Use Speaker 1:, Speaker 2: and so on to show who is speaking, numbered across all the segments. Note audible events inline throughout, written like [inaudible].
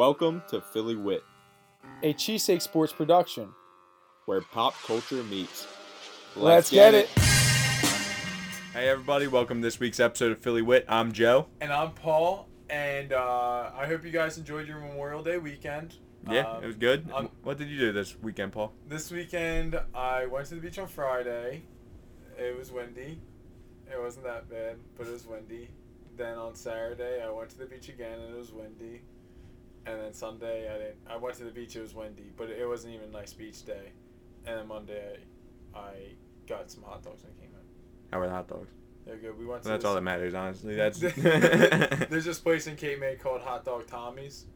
Speaker 1: Welcome to Philly Wit,
Speaker 2: a cheesesteak sports production.
Speaker 1: where pop culture meets.
Speaker 2: Let's, get, it.
Speaker 1: Hey everybody, welcome to this week's episode of Philly Wit. I'm Joe.
Speaker 2: And I'm Paul, and uh, I hope you guys enjoyed your Memorial Day weekend.
Speaker 1: Yeah,
Speaker 2: Um,
Speaker 1: it was good.
Speaker 2: I'm-
Speaker 1: what did you do this weekend, Paul?
Speaker 2: This weekend, I went to the beach on Friday. It was windy. It wasn't that bad, but it was windy. Then on Saturday, I went to the beach again, and it was windy. And then Sunday, I didn't. I went to the beach. It was windy, but it wasn't even a nice beach day. And then Monday, I, got some hot dogs and came in.
Speaker 1: How were the hot dogs?
Speaker 2: They're good. We went to
Speaker 1: That's all that matters, honestly. [laughs] That's
Speaker 2: There's this [laughs] place in Cape May called Hot Dog Tommy's,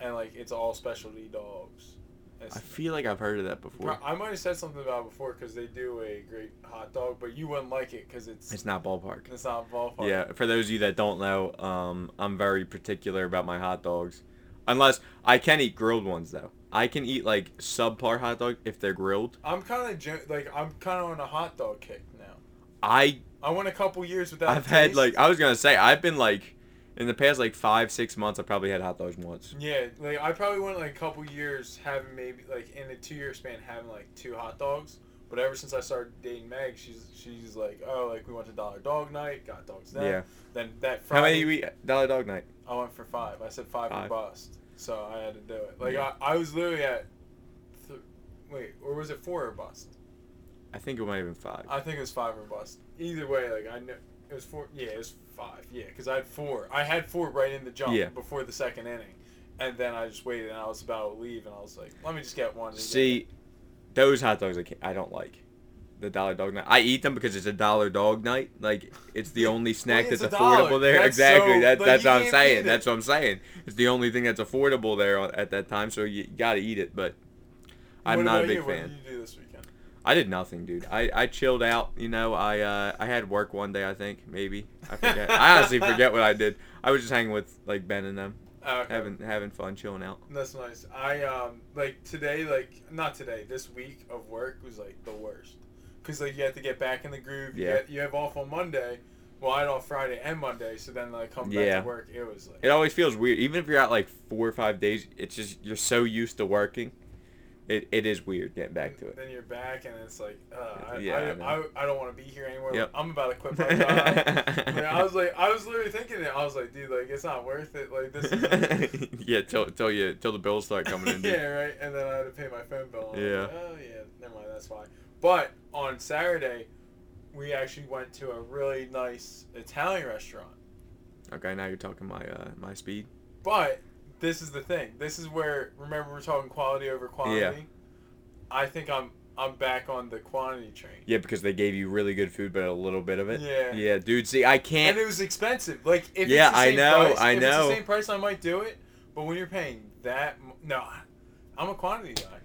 Speaker 2: and like it's all specialty dogs.
Speaker 1: I feel like I've heard of that before.
Speaker 2: I might have said something about it before because they do a great hot dog, but you wouldn't like it because it's
Speaker 1: It's not ballpark.
Speaker 2: it's not ballpark.
Speaker 1: Yeah, for those of you that don't know, um, I'm very particular about my hot dogs. Unless I can eat grilled ones though. I can eat like subpar hot dog if they're grilled.
Speaker 2: I'm kind of like I'm kind of on a hot dog kick now.
Speaker 1: I
Speaker 2: I went a couple years without.
Speaker 1: I've had like I was gonna say I've been like in the past like five six months I probably had hot dogs once.
Speaker 2: Yeah, like I probably went like a couple years having maybe like in a two year span having like two hot dogs. But ever since I started dating Meg, she's she's like, oh, like we went to Dollar Dog Night, got dogs then.
Speaker 1: Yeah.
Speaker 2: Then that Friday.
Speaker 1: How many you eat Dollar Dog Night?
Speaker 2: I went for five. I said five,
Speaker 1: Five.
Speaker 2: or bust, so I had to do it. Like
Speaker 1: Yeah.
Speaker 2: I, I was literally at, th- wait, or was it four or bust?
Speaker 1: I think it might have been five.
Speaker 2: I think it was five or bust. Either way, like I knew it was four. Yeah, it was five. Yeah, because I had four. I had four right in the jump
Speaker 1: Yeah.
Speaker 2: before the second inning, and then I just waited and I was about to leave and I was like, let me just get one. and get
Speaker 1: See, those hot dogs I, can't, I don't like. The Dollar Dog Night. I eat them because it's a Dollar Dog Night. Like it's the only snack that's affordable
Speaker 2: dollar.
Speaker 1: there.
Speaker 2: That's
Speaker 1: exactly.
Speaker 2: so-
Speaker 1: that, that's what I'm saying. That's what I'm saying. It's the only thing that's affordable there at that time. So you gotta eat it. But I'm
Speaker 2: What
Speaker 1: not a big
Speaker 2: you? What
Speaker 1: fan.
Speaker 2: did you do this weekend?
Speaker 1: I did nothing, dude. I, I chilled out. You know, I uh, I had work one day. I think maybe I forget. I honestly forget what I did. I was just hanging with like Ben and them,
Speaker 2: okay.
Speaker 1: having having fun, chilling out.
Speaker 2: That's nice. I um like today, like not today. This week of work was like the worst, cause like you have to get back in the groove. You
Speaker 1: Yeah.
Speaker 2: get- You have off on Monday. Well, I had off Friday and Monday, so then like come back
Speaker 1: Yeah.
Speaker 2: to work, it was like
Speaker 1: It always feels weird, even if you're out like four or five days. It's just you're so used to working. It, it is weird getting back to it.
Speaker 2: Then you're back, and it's like, uh, I,
Speaker 1: Yeah, I
Speaker 2: I. I, I, don't want to be here anymore.
Speaker 1: Yep.
Speaker 2: I'm about to quit [laughs] my job. Like, I was like, I was literally thinking it. I was like, dude, like it's not worth it. Like this. Is [laughs]
Speaker 1: yeah, till till you till the bills start coming in. [laughs]
Speaker 2: yeah, right. And then I had to pay my phone bill.
Speaker 1: Yeah.
Speaker 2: like, oh yeah, never mind. That's fine. But on Saturday, we actually went to a really nice Italian restaurant.
Speaker 1: Okay, now you're talking my uh my speed.
Speaker 2: But this is the thing. This is where remember we're talking quality over quantity.
Speaker 1: Yeah.
Speaker 2: I think I'm I'm back on the quantity train.
Speaker 1: Yeah, because they gave you really good food, but a little bit of it.
Speaker 2: Yeah.
Speaker 1: Yeah, dude. See, I can't.
Speaker 2: And it was expensive. Like if
Speaker 1: Yeah,
Speaker 2: it's the
Speaker 1: I
Speaker 2: same
Speaker 1: know,
Speaker 2: price,
Speaker 1: I
Speaker 2: if
Speaker 1: know.
Speaker 2: It's the same price, I might do it. But when you're paying that, m- no, I'm a quantity guy.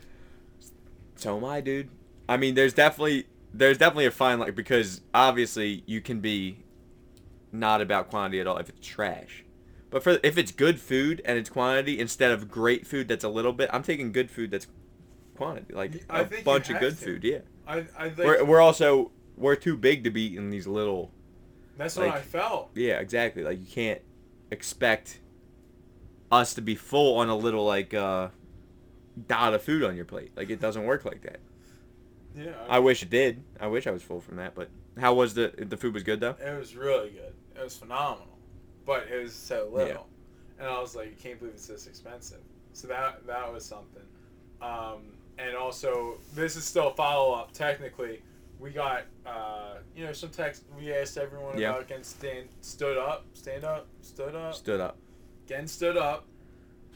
Speaker 1: So am I, dude. I mean, there's definitely there's definitely a fine line because obviously you can be not about quantity at all if it's trash. But for if it's good food and it's quantity instead of great food that's a little bit, I'm taking good food that's quantity, like
Speaker 2: I
Speaker 1: a bunch of good
Speaker 2: to.
Speaker 1: food. Yeah,
Speaker 2: I I think
Speaker 1: we're we're also we're too big to be in these little.
Speaker 2: that's what I felt.
Speaker 1: Yeah, exactly. Like you can't expect us to be full on a little like uh dot of food on your plate. Like it doesn't work like that.
Speaker 2: Yeah,
Speaker 1: I wish it did. I wish I was full from that. But how was the the food was good though?
Speaker 2: it was really good. It was phenomenal, but it was so little, and I was like, I can't believe it's this expensive. So that that was something. Um, and also, this is still a follow up. Technically, we got uh, you know some text. We asked everyone
Speaker 1: Yeah.
Speaker 2: about getting stand stood up, stand up, stood up.
Speaker 1: Stood up.
Speaker 2: Gen stood up,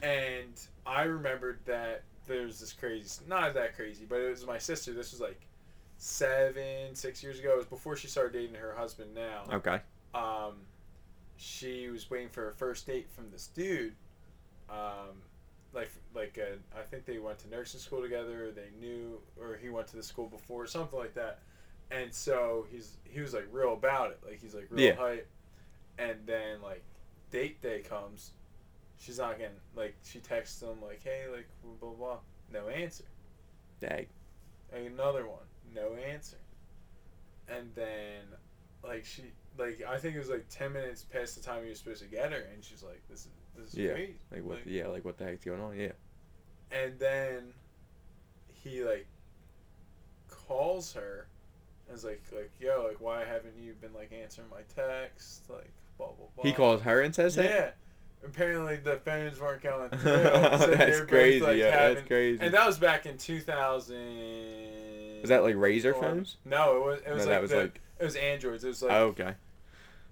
Speaker 2: and I remembered that there's this crazy, not that crazy, but it was my sister. This was like seven, six years ago. It was before she started dating her husband now.
Speaker 1: Okay.
Speaker 2: Um, she was waiting for a first date from this dude. Um, like, like uh, I think they went to nursing school together. Or they knew, or he went to the school before, something like that. And so he's he was like real about it. Like he's like real
Speaker 1: Yeah.
Speaker 2: hype. And then like date day comes, she's not getting like she texts him like, hey, like blah blah, blah. no answer.
Speaker 1: Dag.
Speaker 2: Another one, no answer. And then like she like I think it was like ten minutes past the time he were supposed to get her, and she's like, "This is this is
Speaker 1: Yeah,
Speaker 2: great.
Speaker 1: Like what?
Speaker 2: Like-
Speaker 1: yeah, like what the heck's going on? Yeah.
Speaker 2: And then he like calls her and is like like yo like why haven't you been like answering my text like blah blah blah.
Speaker 1: He calls her and says that.
Speaker 2: Yeah. Apparently the phones weren't going [laughs] through. so
Speaker 1: that's crazy.
Speaker 2: like,
Speaker 1: yeah,
Speaker 2: having-
Speaker 1: that's crazy.
Speaker 2: And that was back in 2000.
Speaker 1: Was that like Razor phones?
Speaker 2: No, it was. It
Speaker 1: No,
Speaker 2: was
Speaker 1: that was
Speaker 2: the-
Speaker 1: like.
Speaker 2: It was Androids. It was like.
Speaker 1: oh, okay.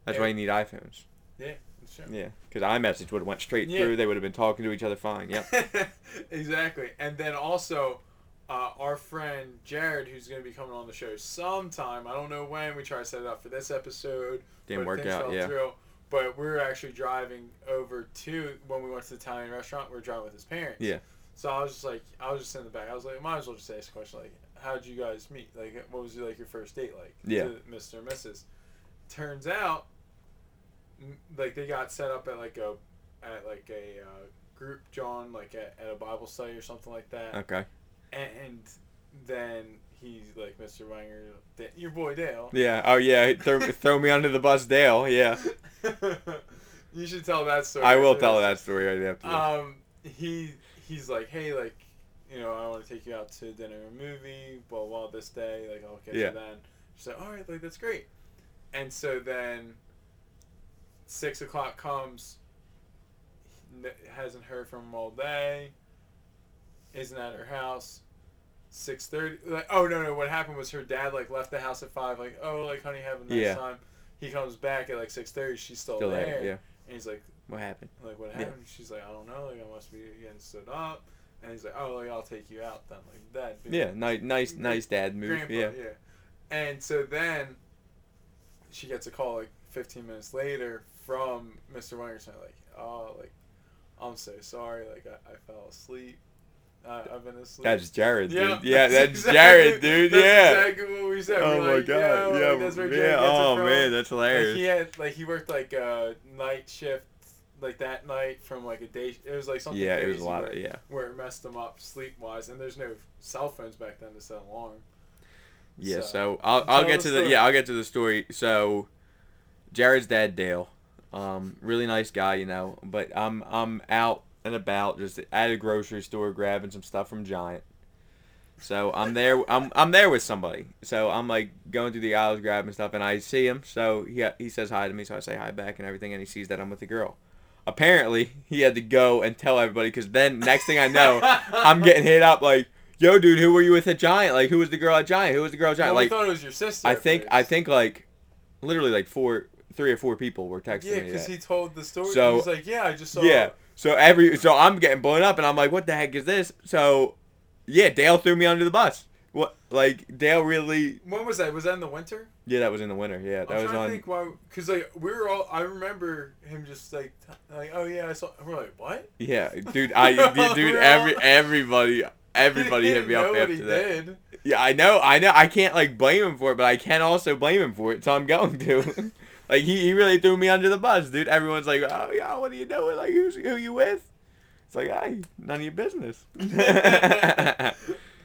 Speaker 1: That's
Speaker 2: Yeah.
Speaker 1: why you need iPhones.
Speaker 2: Yeah. Sure.
Speaker 1: Yeah, because iMessage would have went straight
Speaker 2: Yeah.
Speaker 1: through. They would have been talking to each other fine. Yep. [laughs]
Speaker 2: exactly. And then also, uh, our friend Jared, who's going to be coming on the show sometime. I don't know when. We try to set it up for this episode.
Speaker 1: Didn't work out. Yeah.
Speaker 2: through. But we were actually driving over to when we went to the Italian restaurant. We were driving with his parents.
Speaker 1: Yeah.
Speaker 2: So I was just like, I was just in the back. I was like, might as well just ask a question like, how did you guys meet? Like, what was your, like your first date like?
Speaker 1: Yeah.
Speaker 2: Mr. and Mrs. Turns out, like they got set up at like a, at like a uh, group, John, like at, at a Bible study or something like that.
Speaker 1: Okay.
Speaker 2: And then he's like, Mr. Wanger, your boy Dale.
Speaker 1: Yeah. Oh yeah. Throw, [laughs] throw me under the bus, Dale. Yeah. [laughs]
Speaker 2: you should tell that story.
Speaker 1: I will tell that story right after.
Speaker 2: Um, he he's like, hey, like, you know, I want to take you out to dinner or movie, blah blah. This day, like, I'll catch
Speaker 1: Yeah.
Speaker 2: you then. She's like, all right, like that's great. And so then, six o'clock comes. Hasn't heard from him all day. Isn't at her house. Six thirty. Like, oh no no! What happened was her dad like left the house at five. Like, oh, like honey, have a nice
Speaker 1: Yeah.
Speaker 2: time. He comes back at like six thirty. She's still,
Speaker 1: Still
Speaker 2: there.
Speaker 1: there. Yeah.
Speaker 2: And he's like,
Speaker 1: What happened?
Speaker 2: like what
Speaker 1: Yeah.
Speaker 2: happened? She's like, I don't know. Like I must be getting stood up. And he's like, oh, like I'll take you out then. Like that.
Speaker 1: Yeah. Nice, nice, nice dad move.
Speaker 2: grandpa,
Speaker 1: Yeah.
Speaker 2: And so then she gets a call like 15 minutes later from Mr. Wangerson. Like, oh, like I'm so sorry. Like I, I fell asleep. I, I've been asleep.
Speaker 1: That's Jared, dude.
Speaker 2: Yeah,
Speaker 1: Yeah, that's [laughs]
Speaker 2: exactly-
Speaker 1: Jared, dude.
Speaker 2: that's
Speaker 1: Yeah.
Speaker 2: exactly what we said.
Speaker 1: Oh
Speaker 2: We're
Speaker 1: my
Speaker 2: like,
Speaker 1: god.
Speaker 2: like,
Speaker 1: Yeah. yeah.
Speaker 2: It
Speaker 1: Oh man, that's
Speaker 2: Like
Speaker 1: hilarious.
Speaker 2: he had like he worked like a night shift like that night from like a day. It was like something.
Speaker 1: yeah, it was a lot
Speaker 2: where,
Speaker 1: of yeah.
Speaker 2: where it messed them up sleep wise, and there's no cell phones back then to set alarm.
Speaker 1: Yeah,
Speaker 2: So,
Speaker 1: so, I'll I'll get to the
Speaker 2: story.
Speaker 1: yeah I'll get to the story. So, Jared's dad Dale, um, really nice guy, you know. But I'm I'm out and about just at a grocery store grabbing some stuff from Giant. So I'm there I'm I'm there with somebody. So I'm like going through the aisles grabbing stuff, and I see him. So he he says hi to me, so I say hi back and everything, and he sees that I'm with a girl. Apparently, he had to go and tell everybody because then next thing I know, I'm getting hit up like, "Yo, dude, who were you with at Giant? Like, who was the girl at Giant? Who was the girl at Giant?" Like,
Speaker 2: we thought it was your sister.
Speaker 1: I think. I think like, literally like four, three or four people were texting
Speaker 2: Yeah,
Speaker 1: me
Speaker 2: because he told the story.
Speaker 1: So-
Speaker 2: he's like, yeah, I just saw.
Speaker 1: yeah. So every so I'm getting blown up and I'm like, what the heck is this? So, yeah, Dale threw me under the bus. What like Dale really?
Speaker 2: When was that? Was that in the winter?
Speaker 1: Yeah, that was in the winter. Yeah, that
Speaker 2: I'm
Speaker 1: was on.
Speaker 2: think why, because like we were all. I remember him just like, t- like, oh yeah, I saw. We're like, what?
Speaker 1: Yeah, [laughs] dude, I dude, every everybody everybody hit me up after that.
Speaker 2: Did.
Speaker 1: Yeah, I know, I know. I can't like blame him for it, but I can also blame him for it, so I'm going to. [laughs] like he, he really threw me under the bus, dude. Everyone's like, "Oh yeah, what are you doing? Like who's who you with?" It's like, "Hey, none of your business." [laughs]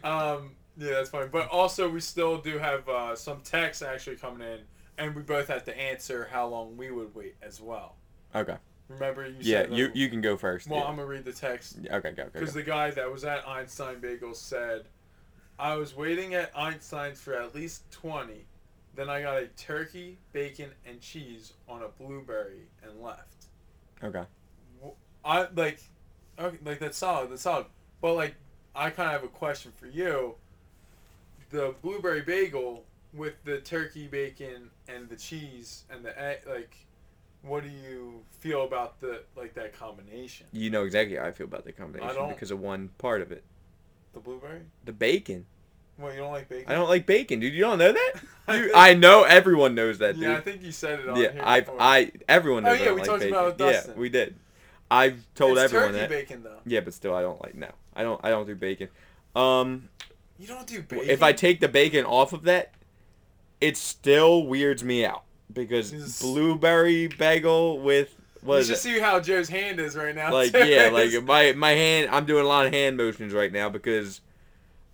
Speaker 2: Um, yeah, that's funny. But also, we still do have uh, some texts actually coming in, and we both have to answer how long we would wait as well.
Speaker 1: okay.
Speaker 2: Remember you
Speaker 1: Yeah, you you can go first.
Speaker 2: Well,
Speaker 1: yeah.
Speaker 2: I'm gonna read the text
Speaker 1: Okay, go, go,
Speaker 2: because the guy that was at Einstein Bagels said, "I was waiting at Einstein's for at least 20. Then I got a turkey, bacon, and cheese on a blueberry and left."
Speaker 1: Okay.
Speaker 2: I like, okay, like that's solid. That's solid. But like, I kind of have a question for you. The blueberry bagel with the turkey, bacon, and the cheese and the egg, like, what do you feel about the like that combination?
Speaker 1: You know exactly how I feel about the combination
Speaker 2: don't.
Speaker 1: because of one part of it.
Speaker 2: The blueberry?
Speaker 1: The bacon.
Speaker 2: Well, you don't like bacon.
Speaker 1: I don't like bacon, dude. You don't know that? [laughs] You, I know everyone knows that, dude.
Speaker 2: yeah, I think you said it on
Speaker 1: yeah,
Speaker 2: here.
Speaker 1: I've
Speaker 2: before.
Speaker 1: I everyone
Speaker 2: Oh,
Speaker 1: knows I
Speaker 2: yeah, we
Speaker 1: like
Speaker 2: talked
Speaker 1: bacon.
Speaker 2: about
Speaker 1: yeah, we did. I've told
Speaker 2: it's
Speaker 1: everyone
Speaker 2: turkey
Speaker 1: that.
Speaker 2: bacon though.
Speaker 1: Yeah, but still, I don't like no. I don't. I don't do bacon. Um,
Speaker 2: You don't do bacon.
Speaker 1: if I take the bacon off of that, it still weirds me out because
Speaker 2: Just-
Speaker 1: blueberry bagel with what
Speaker 2: you should
Speaker 1: it?
Speaker 2: see how Joe's hand is right now.
Speaker 1: Like
Speaker 2: too.
Speaker 1: yeah, [laughs] like my my hand. I'm doing a lot of hand motions right now because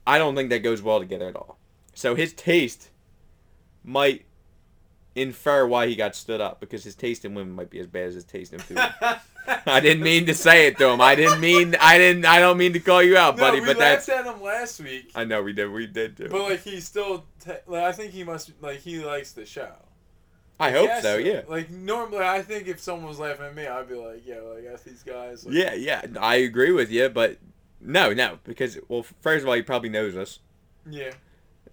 Speaker 1: I don't think that goes well together at all. So his taste might infer why he got stood up because his taste in women might be as bad as his taste in food. I didn't mean to say it to him. I didn't mean. I didn't. I don't mean to call you out,
Speaker 2: no,
Speaker 1: buddy.
Speaker 2: we
Speaker 1: But
Speaker 2: laughed
Speaker 1: that's.
Speaker 2: at him last week.
Speaker 1: I know we did. We did too.
Speaker 2: But like he still, te- like I think he must like he likes the show.
Speaker 1: I hope
Speaker 2: Yes,
Speaker 1: so. Yeah.
Speaker 2: Like normally, I think if someone was laughing at me, I'd be like, "Yeah, like F these guys." Like,
Speaker 1: Yeah. Yeah. I agree with you, but no, no, because well, first of all, he probably knows us,
Speaker 2: Yeah.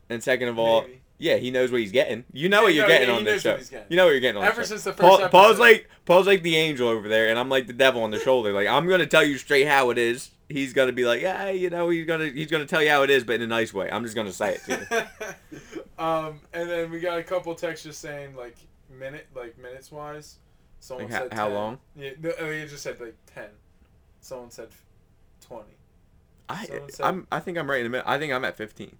Speaker 1: and second of all,
Speaker 2: maybe.
Speaker 1: Yeah, he knows what he's getting. You know what you're
Speaker 2: no,
Speaker 1: getting
Speaker 2: yeah,
Speaker 1: on this show.
Speaker 2: what he's getting.
Speaker 1: You know what you're getting on
Speaker 2: Ever
Speaker 1: this show.
Speaker 2: since the first
Speaker 1: Paul, Paul's like Paul's like the angel over there, and I'm like the devil on the shoulder. Like I'm gonna tell you straight how it is. He's gonna be like, yeah, you know, he's gonna he's gonna tell you how it is, but in a nice way. I'm just gonna say it to you. [laughs]
Speaker 2: um, and then we got a couple texts just saying like minute, like minutes wise. Someone
Speaker 1: Like,
Speaker 2: said
Speaker 1: how
Speaker 2: 10.
Speaker 1: long?
Speaker 2: Yeah, no, oh, it just said like ten. Someone said twenty.
Speaker 1: I
Speaker 2: said-
Speaker 1: I'm I think I'm right in the middle. I think I'm at 15.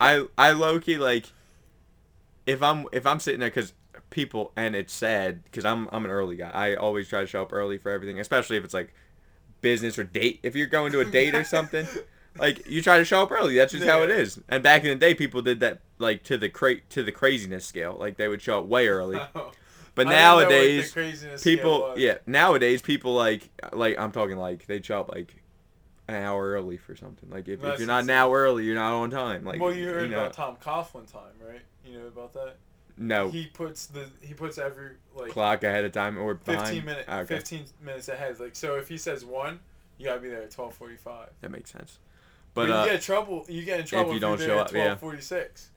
Speaker 1: I I low key like if I'm if I'm sitting there because people and it's sad because I'm I'm an early guy. I always try to show up early for everything, especially if it's like business or date. If you're going to a date or something, [laughs] like you try to show up early. That's just how it is. And back in the day, people did that like to the cra- to the craziness scale. Like they would show up way early. [laughs] Oh. But
Speaker 2: I didn't know what the
Speaker 1: nowadays, people yeah nowadays people like like i'm talking like they show up like an hour early for something like if, if you're not an hour early you're not on time like
Speaker 2: well, you heard
Speaker 1: know,
Speaker 2: about Tom Coughlin time, right? You know about that?
Speaker 1: no
Speaker 2: He puts the he puts every like
Speaker 1: clock ahead of time or behind
Speaker 2: fifteen minutes
Speaker 1: Ah, okay
Speaker 2: fifteen minutes ahead. Like so, if he says one, you gotta be there at twelve forty five.
Speaker 1: that makes sense
Speaker 2: But,
Speaker 1: but uh
Speaker 2: you get in trouble. You get in trouble if
Speaker 1: you
Speaker 2: if,
Speaker 1: don't show up,
Speaker 2: twelve forty six.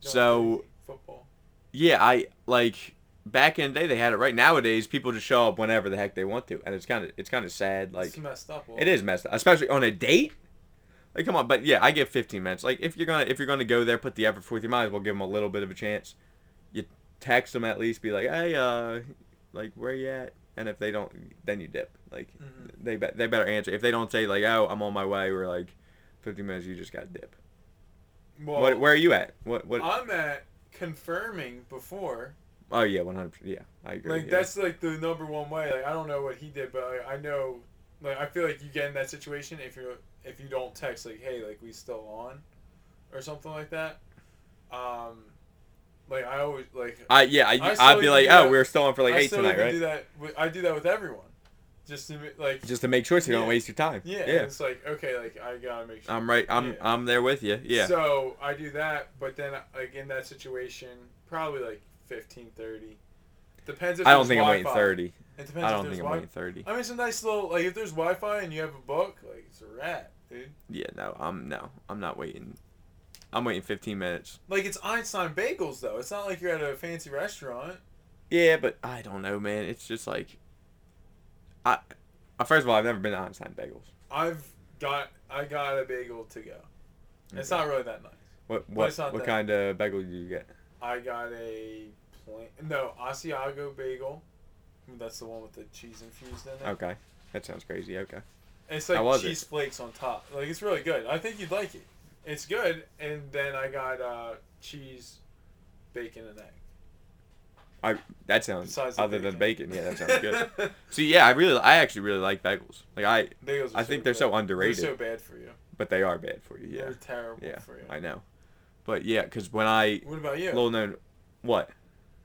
Speaker 1: So-
Speaker 2: football.
Speaker 1: yeah i like back in the day they had it right nowadays people just show up whenever the heck they want to and it's kind of it's kind of sad like
Speaker 2: it's messed up.
Speaker 1: It messed up, especially on a date. Like, come on, but yeah, I give 15 minutes. Like, if you're gonna if you're gonna go there, put the effort forth. You might as well give them a little bit of a chance. You text them at least, be like, hey, uh, like where you at? And if they don't, then you dip. Like,
Speaker 2: Mhm.
Speaker 1: they be- they better answer. If they don't say like, oh, I'm on my way, or like 15 minutes, you just got to dip.
Speaker 2: Well,
Speaker 1: what where are you at? What what?
Speaker 2: I'm at confirming before.
Speaker 1: Oh yeah, 100. Yeah, I agree.
Speaker 2: Like
Speaker 1: yeah.
Speaker 2: that's like the number one way. Like I don't know what he did, but like, I know. Like I feel like you get in that situation if you're if you don't text like, hey, like we still on, or something like that. Um, like I always like.
Speaker 1: I yeah, I, I'd be like, oh,
Speaker 2: that-
Speaker 1: we're still on for like
Speaker 2: I
Speaker 1: eight tonight, right?
Speaker 2: do that. With, I do that with everyone, just to like.
Speaker 1: Just to make sure so you don't waste your time.
Speaker 2: yeah,
Speaker 1: yeah.
Speaker 2: it's like okay, like I gotta make sure.
Speaker 1: I'm right. I'm
Speaker 2: Yeah.
Speaker 1: I'm there with you. Yeah.
Speaker 2: So I do that, but then like in that situation, probably like 15, 30. Depends if
Speaker 1: I don't think I'm waiting 30.
Speaker 2: It depends
Speaker 1: I don't think I'm
Speaker 2: Wi-
Speaker 1: waiting 30.
Speaker 2: I mean, it's a nice little like if there's Wi-Fi and you have a book, like it's a rat, dude.
Speaker 1: Yeah, no, I'm no, I'm not waiting. I'm waiting 15 minutes.
Speaker 2: Like it's Einstein Bagels though. It's not like you're at a fancy restaurant.
Speaker 1: Yeah, but I don't know, man. It's just like, I, uh, first of all, I've never been to Einstein Bagels.
Speaker 2: I've got I got a bagel to go. It's
Speaker 1: Okay.
Speaker 2: not really that nice.
Speaker 1: What what what kind of bagel did you get?
Speaker 2: I got a plain no Asiago bagel. That's the one with the cheese infused in it.
Speaker 1: Okay, that sounds crazy. Okay,
Speaker 2: It's like cheese
Speaker 1: it?
Speaker 2: flakes on top. Like it's really good. I think you'd like it. It's good. And then I got uh, cheese, bacon, and egg.
Speaker 1: I that sounds
Speaker 2: Besides the
Speaker 1: other than
Speaker 2: bacon.
Speaker 1: bacon. Yeah, that sounds good. [laughs] See, yeah, I really, I actually really like bagels. Like I,
Speaker 2: Bagels.
Speaker 1: I think they're so underrated.
Speaker 2: They're so bad for you.
Speaker 1: but they are bad for you. Yeah,
Speaker 2: They're terrible
Speaker 1: yeah,
Speaker 2: for you.
Speaker 1: I know. But yeah, because when I
Speaker 2: What about you?
Speaker 1: little known, what?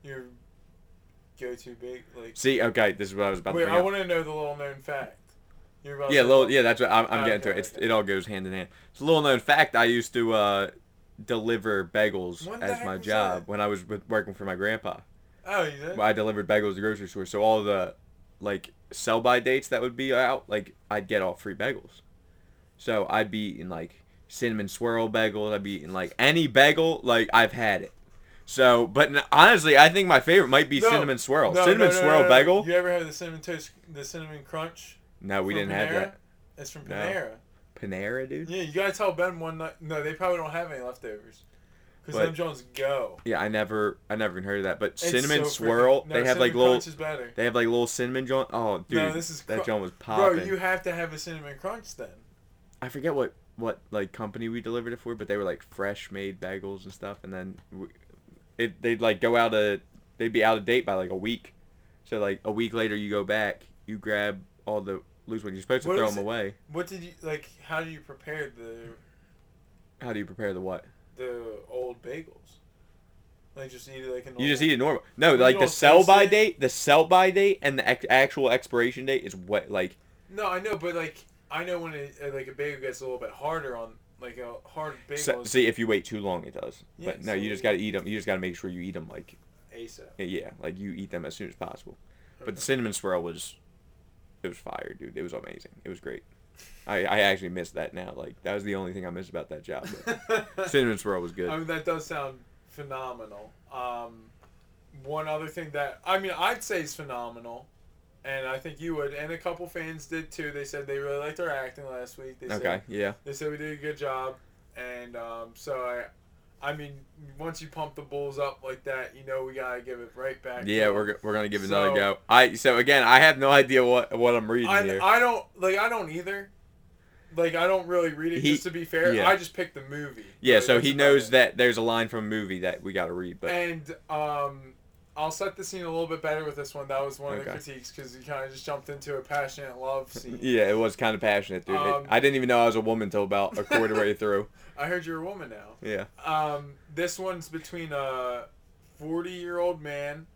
Speaker 2: Your go-to big like.
Speaker 1: See, okay, this is what I was about
Speaker 2: Wait,
Speaker 1: to
Speaker 2: I want to know the little known fact. You're about
Speaker 1: Yeah,
Speaker 2: to
Speaker 1: little. Yeah, that's what I'm, I'm getting to. It. It's, it all goes hand in hand. It's a little known fact. I used to uh, deliver bagels
Speaker 2: the
Speaker 1: as my job
Speaker 2: that?
Speaker 1: when I was with, working for my grandpa.
Speaker 2: Oh, you did.
Speaker 1: I delivered bagels to the grocery store. So all the like sell by dates that would be out, like I'd get all free bagels. So I'd be eating like cinnamon swirl bagels. I've eaten like any bagel. Like I've had it. So, but honestly, I think my favorite might be
Speaker 2: No,
Speaker 1: cinnamon swirl.
Speaker 2: No,
Speaker 1: cinnamon
Speaker 2: no,
Speaker 1: swirl bagel.
Speaker 2: You ever had the cinnamon toast, the cinnamon crunch?
Speaker 1: No, we didn't have that.
Speaker 2: It's from. Panera.
Speaker 1: Panera, dude.
Speaker 2: Yeah, you gotta tell Ben one night. No, they probably don't have any leftovers. Because them Jones go.
Speaker 1: Yeah, I never, I never even heard of that. But
Speaker 2: It's
Speaker 1: cinnamon
Speaker 2: so
Speaker 1: swirl,
Speaker 2: no,
Speaker 1: they have like little,
Speaker 2: crunch is
Speaker 1: they have like little cinnamon joint. Oh, dude,
Speaker 2: no, this is
Speaker 1: that
Speaker 2: cr-
Speaker 1: joint was popping. bro.
Speaker 2: You have to have a cinnamon crunch then.
Speaker 1: I forget what what like company we delivered it for, but they were like fresh made bagels and stuff. And then we, it they'd like go out of they'd be out of date by like a week. So like a week later, you go back, you grab all the loose ones. You're supposed to
Speaker 2: What
Speaker 1: throw them
Speaker 2: it?
Speaker 1: away.
Speaker 2: What did you like? How do you prepare the
Speaker 1: How do you prepare the what?
Speaker 2: the old bagels? Like just eat it like.
Speaker 1: You just eat it normal. No, like the sell by
Speaker 2: it?
Speaker 1: date, the sell by date, and the ex- actual expiration date is what like.
Speaker 2: No, I know, but like I know when it, uh, like a bagel gets a little bit harder on like a hard bagel.
Speaker 1: So,
Speaker 2: is
Speaker 1: see, if you wait too long, it does.
Speaker 2: Yeah,
Speaker 1: but no,
Speaker 2: so-
Speaker 1: you just gotta eat them. You just gotta make sure you eat them like
Speaker 2: ASAP.
Speaker 1: yeah, like you eat them as soon as possible. But the cinnamon swirl was, it was fire, dude. It was amazing. It was great. I, I actually miss that now. Like that was the only thing I missed about that job. [laughs] Cinnamon swirl was good.
Speaker 2: I mean, that does sound phenomenal. Um, one other thing that I mean, I'd say is phenomenal, and I think you would, and a couple fans did too. They said they really liked our acting last week. They
Speaker 1: Okay,
Speaker 2: Said,
Speaker 1: yeah.
Speaker 2: they said we did a good job, and um, so I. I mean, once you pump the Bulls up like that, you know we gotta give it right back.
Speaker 1: Yeah, we're, we're gonna give it another go. I so again, I have no idea what what I'm reading
Speaker 2: I,
Speaker 1: here.
Speaker 2: I don't like I don't either. Like I don't really read it.
Speaker 1: He-
Speaker 2: just to be fair,
Speaker 1: yeah.
Speaker 2: I just picked the movie.
Speaker 1: yeah, so he knows
Speaker 2: it.
Speaker 1: that there's a line from a movie that we gotta read. But
Speaker 2: And um, I'll set the scene a little bit better with this one. That was one of the critiques because you kind of just jumped into a passionate love scene. [laughs]
Speaker 1: yeah, it was kind of passionate, dude.
Speaker 2: Um,
Speaker 1: I didn't even know I was a woman till about a quarter way [laughs] through.
Speaker 2: I heard you're a woman now.
Speaker 1: Yeah.
Speaker 2: Um, this one's between a 40 year old man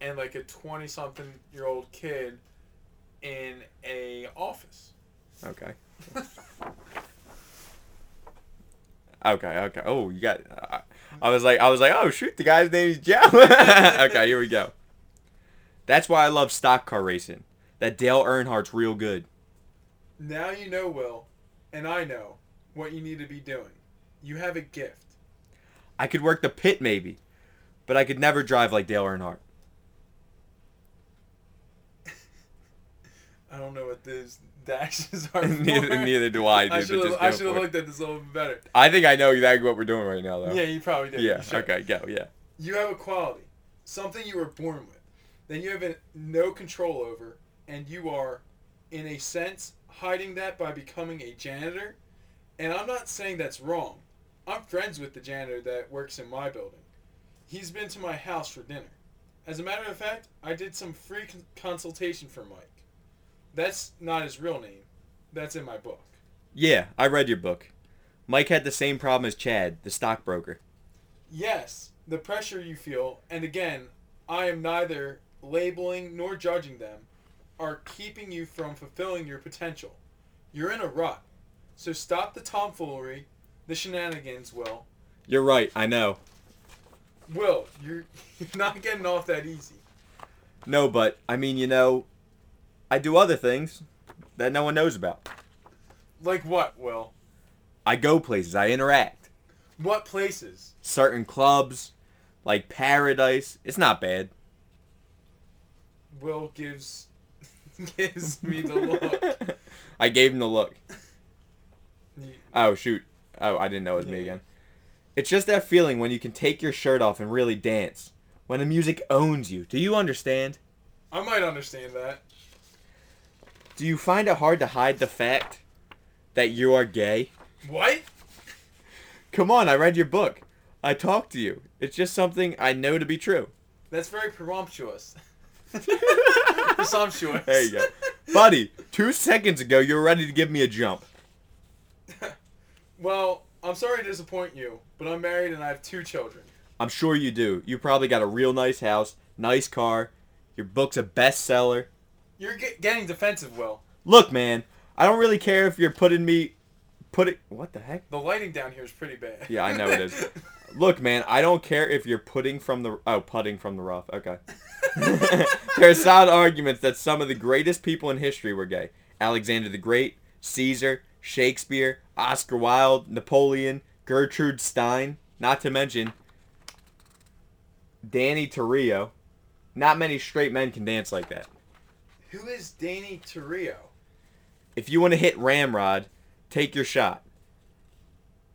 Speaker 2: and like a 20 something year old kid in a office.
Speaker 1: Okay. [laughs] Okay. Okay. Oh, you got. I, I was like, I was like, oh shoot, the guy's name is Joe. [laughs] okay, here we go. That's why I love stock car racing. That Dale Earnhardt's real good.
Speaker 2: now you know, Will, and I know what you need to be doing. You have a gift.
Speaker 1: I could work the pit maybe, but I could never drive like Dale Earnhardt. [laughs]
Speaker 2: I don't know what those dashes are. [laughs]
Speaker 1: neither,
Speaker 2: for.
Speaker 1: neither do I, dude.
Speaker 2: I should have. I should have looked at this a little bit better.
Speaker 1: I think I know exactly what we're doing right now, though.
Speaker 2: Yeah, you probably did.
Speaker 1: Yeah.
Speaker 2: Sure.
Speaker 1: Okay. Go. Yeah.
Speaker 2: You have a quality, something you were born with, then you have a, no control over, and you are, in a sense, hiding that by becoming a janitor. And I'm not saying that's wrong. I'm friends with the janitor that works in my building. He's been to my house for dinner. As a matter of fact, I did some free consultation for Mike. That's not his real name. That's in my book.
Speaker 1: Yeah. I read your book. Mike had the same problem as Chad, the stockbroker.
Speaker 2: Yes, the pressure you feel, and again, I am neither labeling nor judging them, are keeping you from fulfilling your potential. You're in a rut. So stop the tomfoolery, the shenanigans, Will.
Speaker 1: You're right. I know.
Speaker 2: Will, you're, you're [laughs] not getting off that easy.
Speaker 1: No, but I mean, you know, I do other things that no one knows about.
Speaker 2: Like what, Will?
Speaker 1: I go places. I interact.
Speaker 2: What places?
Speaker 1: Certain clubs, like Paradise. It's not bad.
Speaker 2: Will gives [laughs] gives me the look. [laughs]
Speaker 1: I gave him the look. [laughs] Oh shoot. Oh, I didn't know it was me again. It's just that feeling when you can take your shirt off and really dance. When the music owns you. Do you understand?
Speaker 2: I might understand that.
Speaker 1: Do you find it hard to hide the fact that you are gay?
Speaker 2: What?
Speaker 1: Come on, I read your book. I talked to you. It's just something I know to be true.
Speaker 2: That's very presumptuous. [laughs] Presumptuous.
Speaker 1: There you go. Buddy, two seconds ago you were ready to give me a jump.
Speaker 2: Well, I'm sorry to disappoint you, but I'm married and I have two children.
Speaker 1: I'm sure you do. You probably got a real nice house, nice car. Your book's a bestseller.
Speaker 2: You're get, getting defensive, Will.
Speaker 1: Look, man, I don't really care if you're putting me put it what the heck?
Speaker 2: The lighting down here is pretty bad.
Speaker 1: Yeah, I know it is. [laughs] Look, man, I don't care if you're putting from the oh, putting from the rough. Okay. [laughs] there are solid arguments that some of the greatest people in history were gay. Alexander the Great, Caesar, Shakespeare, Oscar Wilde, Napoleon, Gertrude Stein, not to mention Danny Torrio. Not many straight men can dance like that.
Speaker 2: Who is Danny Torrio?
Speaker 1: If you want to hit Ramrod, take your shot.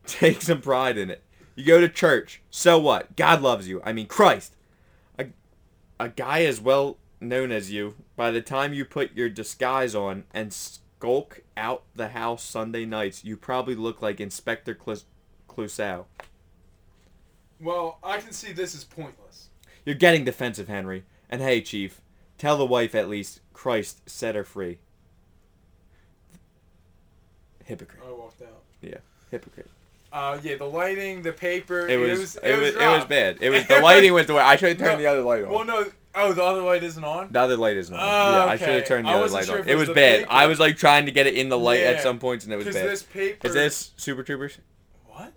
Speaker 1: [laughs] Take some pride in it. You go to church. So what? God loves you. I mean, Christ. A, a guy as well known as you, by the time you put your disguise on and skulk out the house Sunday nights, you probably look like Inspector Clous- Clouseau.
Speaker 2: Well, I can see this is pointless.
Speaker 1: You're getting defensive, Henry. And hey, Chief, tell the wife at least Christ set her free. Hypocrite.
Speaker 2: I walked out.
Speaker 1: Yeah, hypocrite.
Speaker 2: Uh, yeah, the lighting, the paper.
Speaker 1: It was it, was, it was
Speaker 2: rough.
Speaker 1: bad. It was [laughs] the lighting was the way. I should have turned
Speaker 2: No,
Speaker 1: the other light on.
Speaker 2: Well, no. Oh, the other light isn't on.
Speaker 1: The other light isn't on.
Speaker 2: Oh,
Speaker 1: yeah, I should have
Speaker 2: okay.
Speaker 1: turned the
Speaker 2: I
Speaker 1: other light
Speaker 2: sure
Speaker 1: on. It
Speaker 2: it
Speaker 1: was
Speaker 2: was
Speaker 1: bad.
Speaker 2: paper.
Speaker 1: I was like trying to get it in the light at some points, and it was bad.
Speaker 2: this paper.
Speaker 1: Is this Super Troopers?
Speaker 2: what?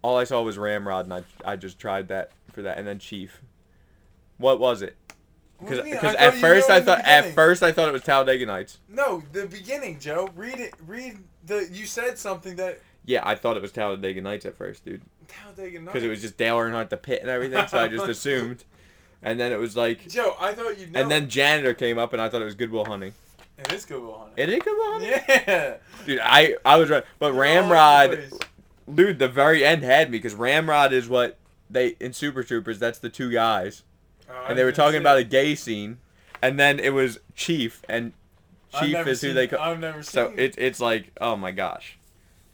Speaker 1: All I saw was Ramrod, and I I just tried that for that, and then Chief. What was it?
Speaker 2: What do you
Speaker 1: Because at first I thought at first I thought it was Talladega Nights.
Speaker 2: No, the beginning, Joe. Read it. Read the. You said something that
Speaker 1: Yeah, I thought it was Talladega Nights at first, dude.
Speaker 2: Talladega Nights.
Speaker 1: Because it was just Dale Earnhardt the pit and everything, so I just [laughs] assumed. And then it was like,
Speaker 2: Joe, I thought you. Know.
Speaker 1: and then Janitor came up, and I thought it was Goodwill Hunting.
Speaker 2: it is Goodwill Hunting.
Speaker 1: It is Goodwill Hunting,
Speaker 2: Yeah.
Speaker 1: dude. I I was right, but
Speaker 2: You're all over the
Speaker 1: Ramrod,
Speaker 2: place.
Speaker 1: dude, the very end had me because Ramrod is what they in Super Troopers. That's the two guys,
Speaker 2: Oh,
Speaker 1: and they were talking about a gay scene, and then it was Chief, and Chief is who they. Co-
Speaker 2: I've never seen.
Speaker 1: so it, it's like, oh my gosh,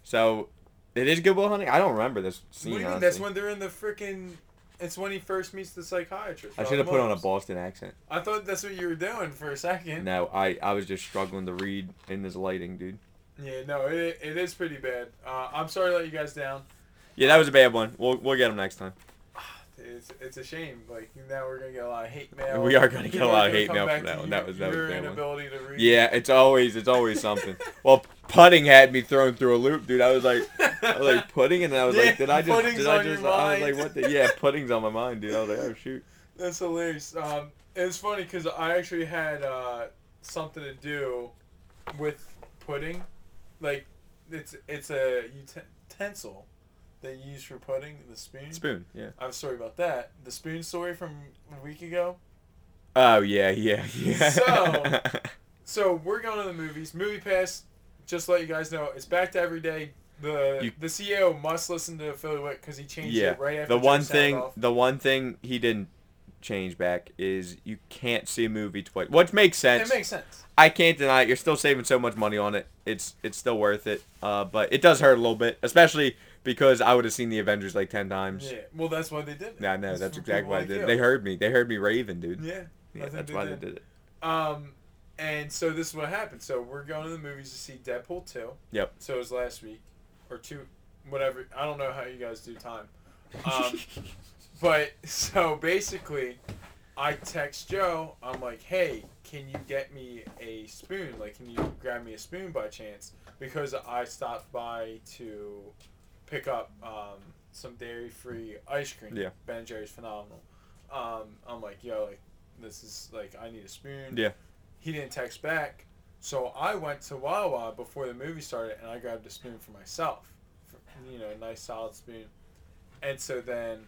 Speaker 1: so it is Goodwill Hunting. I don't remember this scene.
Speaker 2: What do you mean?
Speaker 1: honestly.
Speaker 2: That's when they're in the freaking. It's when he first meets the psychiatrist.
Speaker 1: I should have put on a Boston accent.
Speaker 2: I thought that's what you were doing for a second.
Speaker 1: No, I, I was just struggling to read in this lighting, dude.
Speaker 2: Yeah, no, it, it is pretty bad. Uh, I'm sorry to let you guys down.
Speaker 1: Yeah, that was a bad one. We'll we'll get them next time.
Speaker 2: It's, it's a shame. Like now we're gonna get a lot of hate mail.
Speaker 1: We are gonna get a lot of hate mail for that one.
Speaker 2: you-
Speaker 1: That was- that was bad one.
Speaker 2: inability to read.
Speaker 1: Yeah, it's always it's always something. [laughs] well, putting had me thrown through a loop, dude. I was like, I was like pudding, and I was
Speaker 2: Yeah,
Speaker 1: like, [laughs] did I just? Did I just? I was like, what the? Yeah, pudding's on my mind, dude. I was like, oh shoot.
Speaker 2: That's hilarious. Um, it's funny because I actually had uh, something to do with pudding. Like, it's it's a utensil they use for pudding, the spoon.
Speaker 1: Spoon, yeah.
Speaker 2: I have a story about that. The spoon story from a week ago.
Speaker 1: Oh yeah, yeah, yeah.
Speaker 2: So- [laughs] So we're going to the movies. Movie Pass. Just to let you guys know, it's back to every day. The
Speaker 1: You-
Speaker 2: the CEO must listen to Philly Wit because he changed
Speaker 1: yeah.
Speaker 2: it right after
Speaker 1: The one thing,
Speaker 2: off.
Speaker 1: the one thing he didn't change back is you can't see a movie twice, which makes sense.
Speaker 2: It makes sense.
Speaker 1: I can't deny it. You're still saving so much money on it. It's it's still worth it. Uh, but it does hurt a little bit, especially because I would have seen the Avengers like ten times.
Speaker 2: Yeah. Well, that's why they did it.
Speaker 1: Yeah,
Speaker 2: no.
Speaker 1: That's exactly why they did. it. They heard me. They heard me raving, dude.
Speaker 2: Yeah.
Speaker 1: Yeah,
Speaker 2: that's
Speaker 1: why
Speaker 2: they did
Speaker 1: it.
Speaker 2: Um, and so this is what happened. So we're going to the movies to see Deadpool two.
Speaker 1: Yep.
Speaker 2: So it was last week, or two, whatever. I don't know how you guys do time. Um, [laughs] but so basically, I text Joe. I'm like, hey, can you get me a spoon? Like, can you grab me a spoon by chance? Because I stopped by to pick up um, some dairy free ice cream.
Speaker 1: Yeah.
Speaker 2: Ben and Jerry's phenomenal. Um, I'm like, yo, like, this is like, I need a spoon.
Speaker 1: Yeah.
Speaker 2: He didn't text back. So I went to Wawa before the movie started and I grabbed a spoon for myself. For, you know, a nice solid spoon. And so then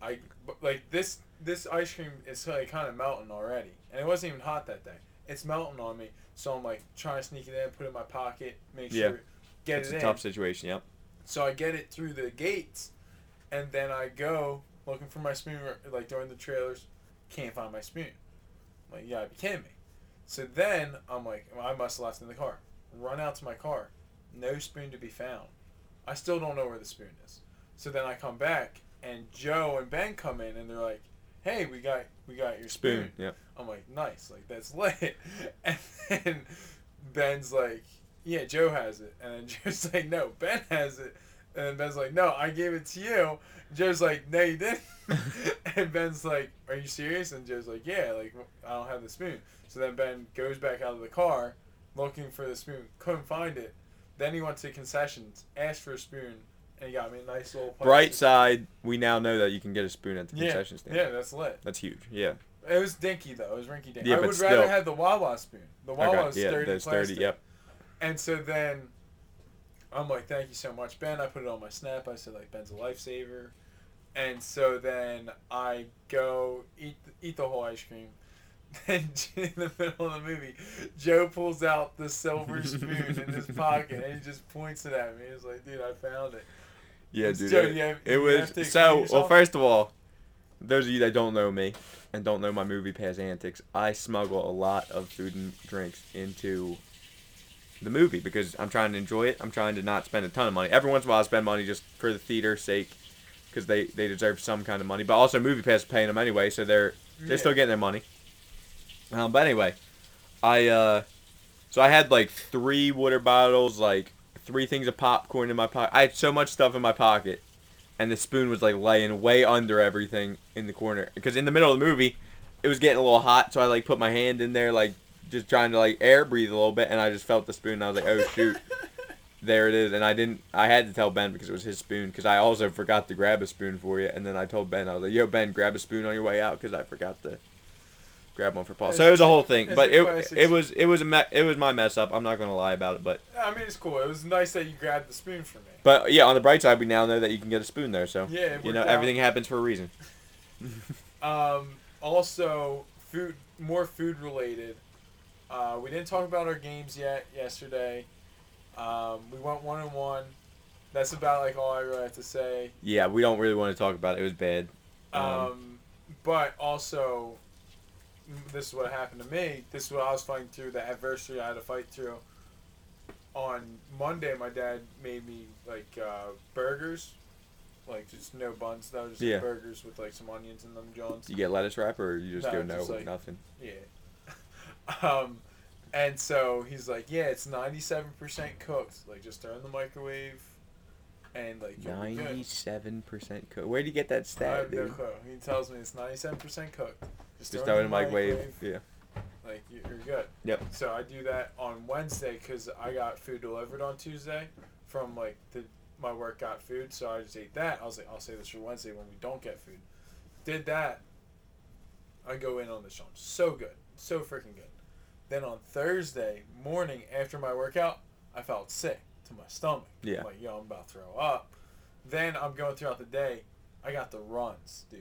Speaker 2: I like this this ice cream is like kind of melting already. And it wasn't even hot that day. It's melting on me. So I'm like trying to sneak it in, put it in my pocket, make
Speaker 1: Yeah.
Speaker 2: sure get it.
Speaker 1: It's
Speaker 2: it
Speaker 1: a
Speaker 2: in.
Speaker 1: tough situation. Yep.
Speaker 2: So I get it through the gates, and then I go looking for my spoon, like during the trailers, can't find my spoon. I'm like, you gotta be kidding me. So then I'm like, well, I must have left it in the car. Run out to my car, no spoon to be found. I still don't know where the spoon is. So then I come back, and Joe and Ben come in, and they're like, hey, we got we got your spoon.
Speaker 1: Spoon. Yep.
Speaker 2: I'm like, nice, like that's [laughs] lit. And then Ben's like, yeah, Joe has it. And then [laughs] Joe's like, no, Ben has it. And then Ben's like, no, I gave it to you. Joe's like, no, you didn't. [laughs] and Ben's like, are you serious? And Joe's like, yeah, like I don't have the spoon. So then Ben goes back out of the car looking for the spoon, couldn't find it. Then he went to concessions, asked for a spoon, and he got me a nice little
Speaker 1: Bright side, we now know that you can get a spoon at the
Speaker 2: Yeah,
Speaker 1: concession stand.
Speaker 2: yeah, that's lit.
Speaker 1: That's huge. Yeah.
Speaker 2: It was dinky though. It was rinky dink.
Speaker 1: Yeah,
Speaker 2: I would rather have the Wawa spoon. The Wawa
Speaker 1: Okay.
Speaker 2: is
Speaker 1: Yeah. Those
Speaker 2: plastic.
Speaker 1: thirty. Yep.
Speaker 2: And so then I'm like, thank you so much, Ben. I put it on my snap. I said like Ben's a lifesaver. And so then I go eat eat the whole ice cream. [laughs] Then in the middle of the movie, Joe pulls out the silver [laughs] spoon in his pocket and he just points it at me. He's like, dude, I found it.
Speaker 1: Yeah, dude.
Speaker 2: Joe,
Speaker 1: it,
Speaker 2: have-
Speaker 1: it was
Speaker 2: to
Speaker 1: so. Well, first of all, those of you that don't know me and don't know my movie pass antics, I smuggle a lot of food and drinks into the movie because I'm trying to enjoy it. I'm trying to not spend a ton of money. Every once in a while, I spend money just for the theater's sake because they they deserve some kind of money. But also, movie pass is paying them anyway, so they're they're
Speaker 2: Yeah.
Speaker 1: still getting their money. Um, but anyway, I uh, so I had like three water bottles, like three things of popcorn in my pocket. I had so much stuff in my pocket, and the spoon was like laying way under everything in the corner. Because in the middle of the movie, it was getting a little hot, so I like put my hand in there, like just trying to like air breathe a little bit, and I just felt the spoon. And I was like, oh shoot. [laughs] there it is and i didn't i had to tell ben because it was his spoon because i also forgot to grab a spoon for you and then i told ben i was like yo ben grab a spoon on your way out because i forgot to grab one for paul so it was a whole thing but it, it was it was a me- it was my mess up i'm not gonna lie about it but
Speaker 2: I mean, it's cool. It was nice that you grabbed the spoon for me.
Speaker 1: but yeah on the bright side we now know that you can get a spoon there so
Speaker 2: Yeah,
Speaker 1: you know
Speaker 2: out.
Speaker 1: everything happens for a reason [laughs]
Speaker 2: Um, also, food, more food related. Uh, we didn't talk about our games yet yesterday. Um, we went one and one. That's about like all I really have to say.
Speaker 1: yeah we don't really want to talk about it it was bad
Speaker 2: Um,
Speaker 1: Um,
Speaker 2: but also, this is what happened to me. This is what I was fighting through. The adversity I had to fight through. On Monday, my dad made me like uh, burgers, like just no buns. That was just
Speaker 1: Yeah.
Speaker 2: burgers with like some onions in them, Johns.
Speaker 1: you get lettuce wrap or you just
Speaker 2: No,
Speaker 1: go no
Speaker 2: just like-
Speaker 1: nothing
Speaker 2: Yeah. Um, and so he's like, "Yeah, it's ninety-seven percent cooked. Like, just throw it in the microwave, and like good."
Speaker 1: 97% cooked. where'd you get that
Speaker 2: I
Speaker 1: stat
Speaker 2: have no
Speaker 1: dude
Speaker 2: clue. He tells me it's ninety-seven percent cooked.
Speaker 1: just throw it in the microwave yeah
Speaker 2: Like you- you're good.
Speaker 1: Yep.
Speaker 2: So I do that on Wednesday because I got food delivered on Tuesday from like the my work got food, so I just ate that. I was like, I'll save this for Wednesday when we don't get food. Did that. I go in on the show. So good, so freaking good. Then on Thursday morning after my workout, I felt sick to my stomach.
Speaker 1: Yeah.
Speaker 2: I'm like, yo, I'm about to throw up. Then I'm going throughout the day. I got the runs, dude.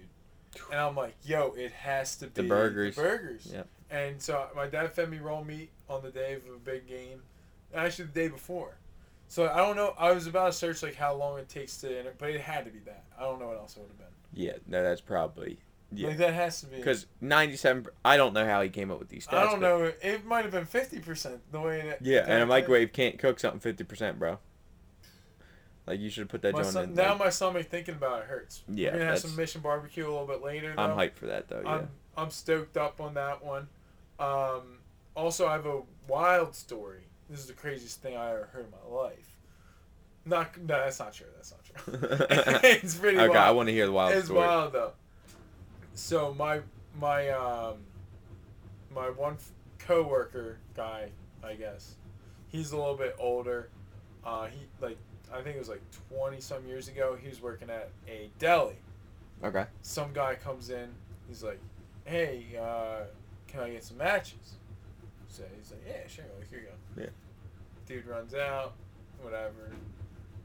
Speaker 2: And I'm like, yo, it has to be
Speaker 1: The burgers.
Speaker 2: The burgers.
Speaker 1: Yep.
Speaker 2: And so my dad fed me raw meat on the day of a big game, actually the day before. So I don't know. I was about to search like how long it takes to, but it had to be that. I don't know what else it would have been.
Speaker 1: yeah no that's probably yeah
Speaker 2: Like that has to be.
Speaker 1: Because 97, I don't know how he came up with these stats.
Speaker 2: I don't know. It might have been fifty percent the way that.
Speaker 1: Yeah, and a microwave can't cook something 50%, bro. Like, you should have put that joint in.
Speaker 2: now
Speaker 1: like-
Speaker 2: my stomach thinking about it hurts.
Speaker 1: Yeah,
Speaker 2: We're gonna have some mission barbecue a little bit later. Though.
Speaker 1: I'm hyped for that, though, yeah.
Speaker 2: I'm I'm stoked up on that one. Um, also, I have a wild story. This is the craziest thing I ever heard in my life. Not no, that's not true. That's not true. [laughs] [laughs] it's pretty
Speaker 1: okay,
Speaker 2: wild.
Speaker 1: I want to hear the wild
Speaker 2: it's
Speaker 1: story.
Speaker 2: wild though. So my my um my one f- coworker guy, I guess, he's a little bit older. Uh, he like I think it was like twenty some years ago. He was working at a deli.
Speaker 1: Okay.
Speaker 2: Some guy comes in. He's like, "Hey, uh, can I get some matches?" So he's like, "Yeah, sure. Like here you go."
Speaker 1: Yeah.
Speaker 2: Dude runs out, whatever.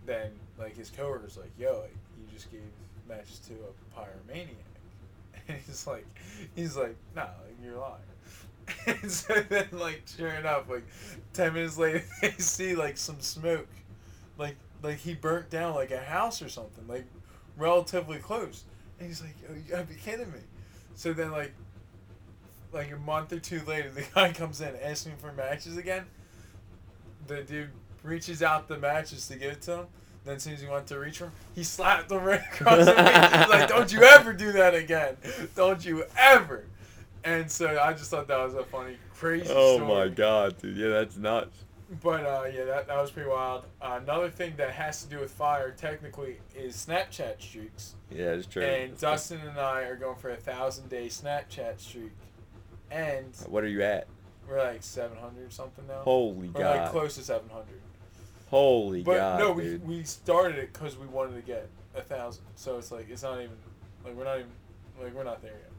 Speaker 2: Then like his coworker's like, "Yo, like, you just gave matches to a pyromaniac," [laughs] he's like, "He's like, like you're lying." [laughs] And so then, like, sure enough, like ten minutes later, [laughs] they see like some smoke, like like he burnt down like a house or something, like relatively close. And he's like, "Oh, you gotta be kidding me!" So then, like, like a month or two later, the guy comes in asking for matches again. The dude reaches out the matches to give it to him. Then as soon as he went to reach for him, he slapped him right [laughs] across the face. He's like, "Don't you ever do that again! Don't you ever!" And so I just thought that was a funny, crazy
Speaker 1: Oh
Speaker 2: story.
Speaker 1: my god, dude. Yeah, that's nuts.
Speaker 2: But uh, yeah, that, that was pretty wild. Uh, another thing that has to do with fire, technically, is Snapchat streaks.
Speaker 1: Yeah, it's true.
Speaker 2: And
Speaker 1: It's-
Speaker 2: Dustin and I are going for a thousand day Snapchat streak, and
Speaker 1: What are you at?
Speaker 2: we're like seven hundred something now.
Speaker 1: Holy
Speaker 2: we're like
Speaker 1: god.
Speaker 2: close to seven hundred.
Speaker 1: Holy
Speaker 2: But
Speaker 1: god,
Speaker 2: no, we,
Speaker 1: dude.
Speaker 2: we started it because we wanted to get a thousand. So it's like it's not even like we're not even like we're not there yet.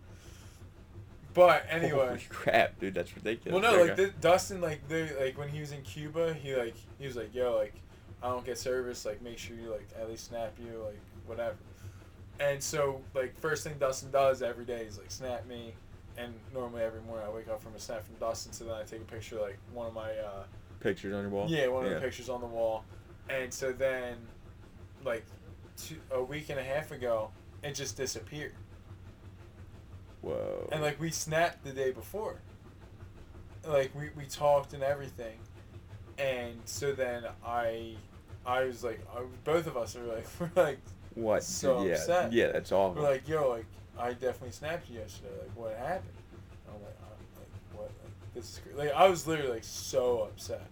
Speaker 2: But [laughs] anyway.
Speaker 1: Holy crap, dude. That's ridiculous.
Speaker 2: Well, no, like the, Dustin, like they, like when he was in Cuba, he like he was like, yo, like I don't get service, like make sure you like at least snap you, like whatever. And so like first thing Dustin does every day is like snap me, and normally every morning I wake up from a snap from Dustin, so then I take a picture like one of my uh,
Speaker 1: Pictures on your wall?
Speaker 2: yeah one of
Speaker 1: Yeah.
Speaker 2: the pictures on the wall, and so then like two, a week and a half ago, it just disappeared.
Speaker 1: Whoa.
Speaker 2: And like we snapped the day before. Like we, we talked and everything. And so then I I was like I, both of us are like [laughs] we're like
Speaker 1: what?
Speaker 2: so
Speaker 1: yeah.
Speaker 2: upset.
Speaker 1: Yeah, that's awful.
Speaker 2: we're like, yo, like I definitely snapped you yesterday. Like what happened? And I'm like, uh, like what like this is cra-" like I was literally like so upset.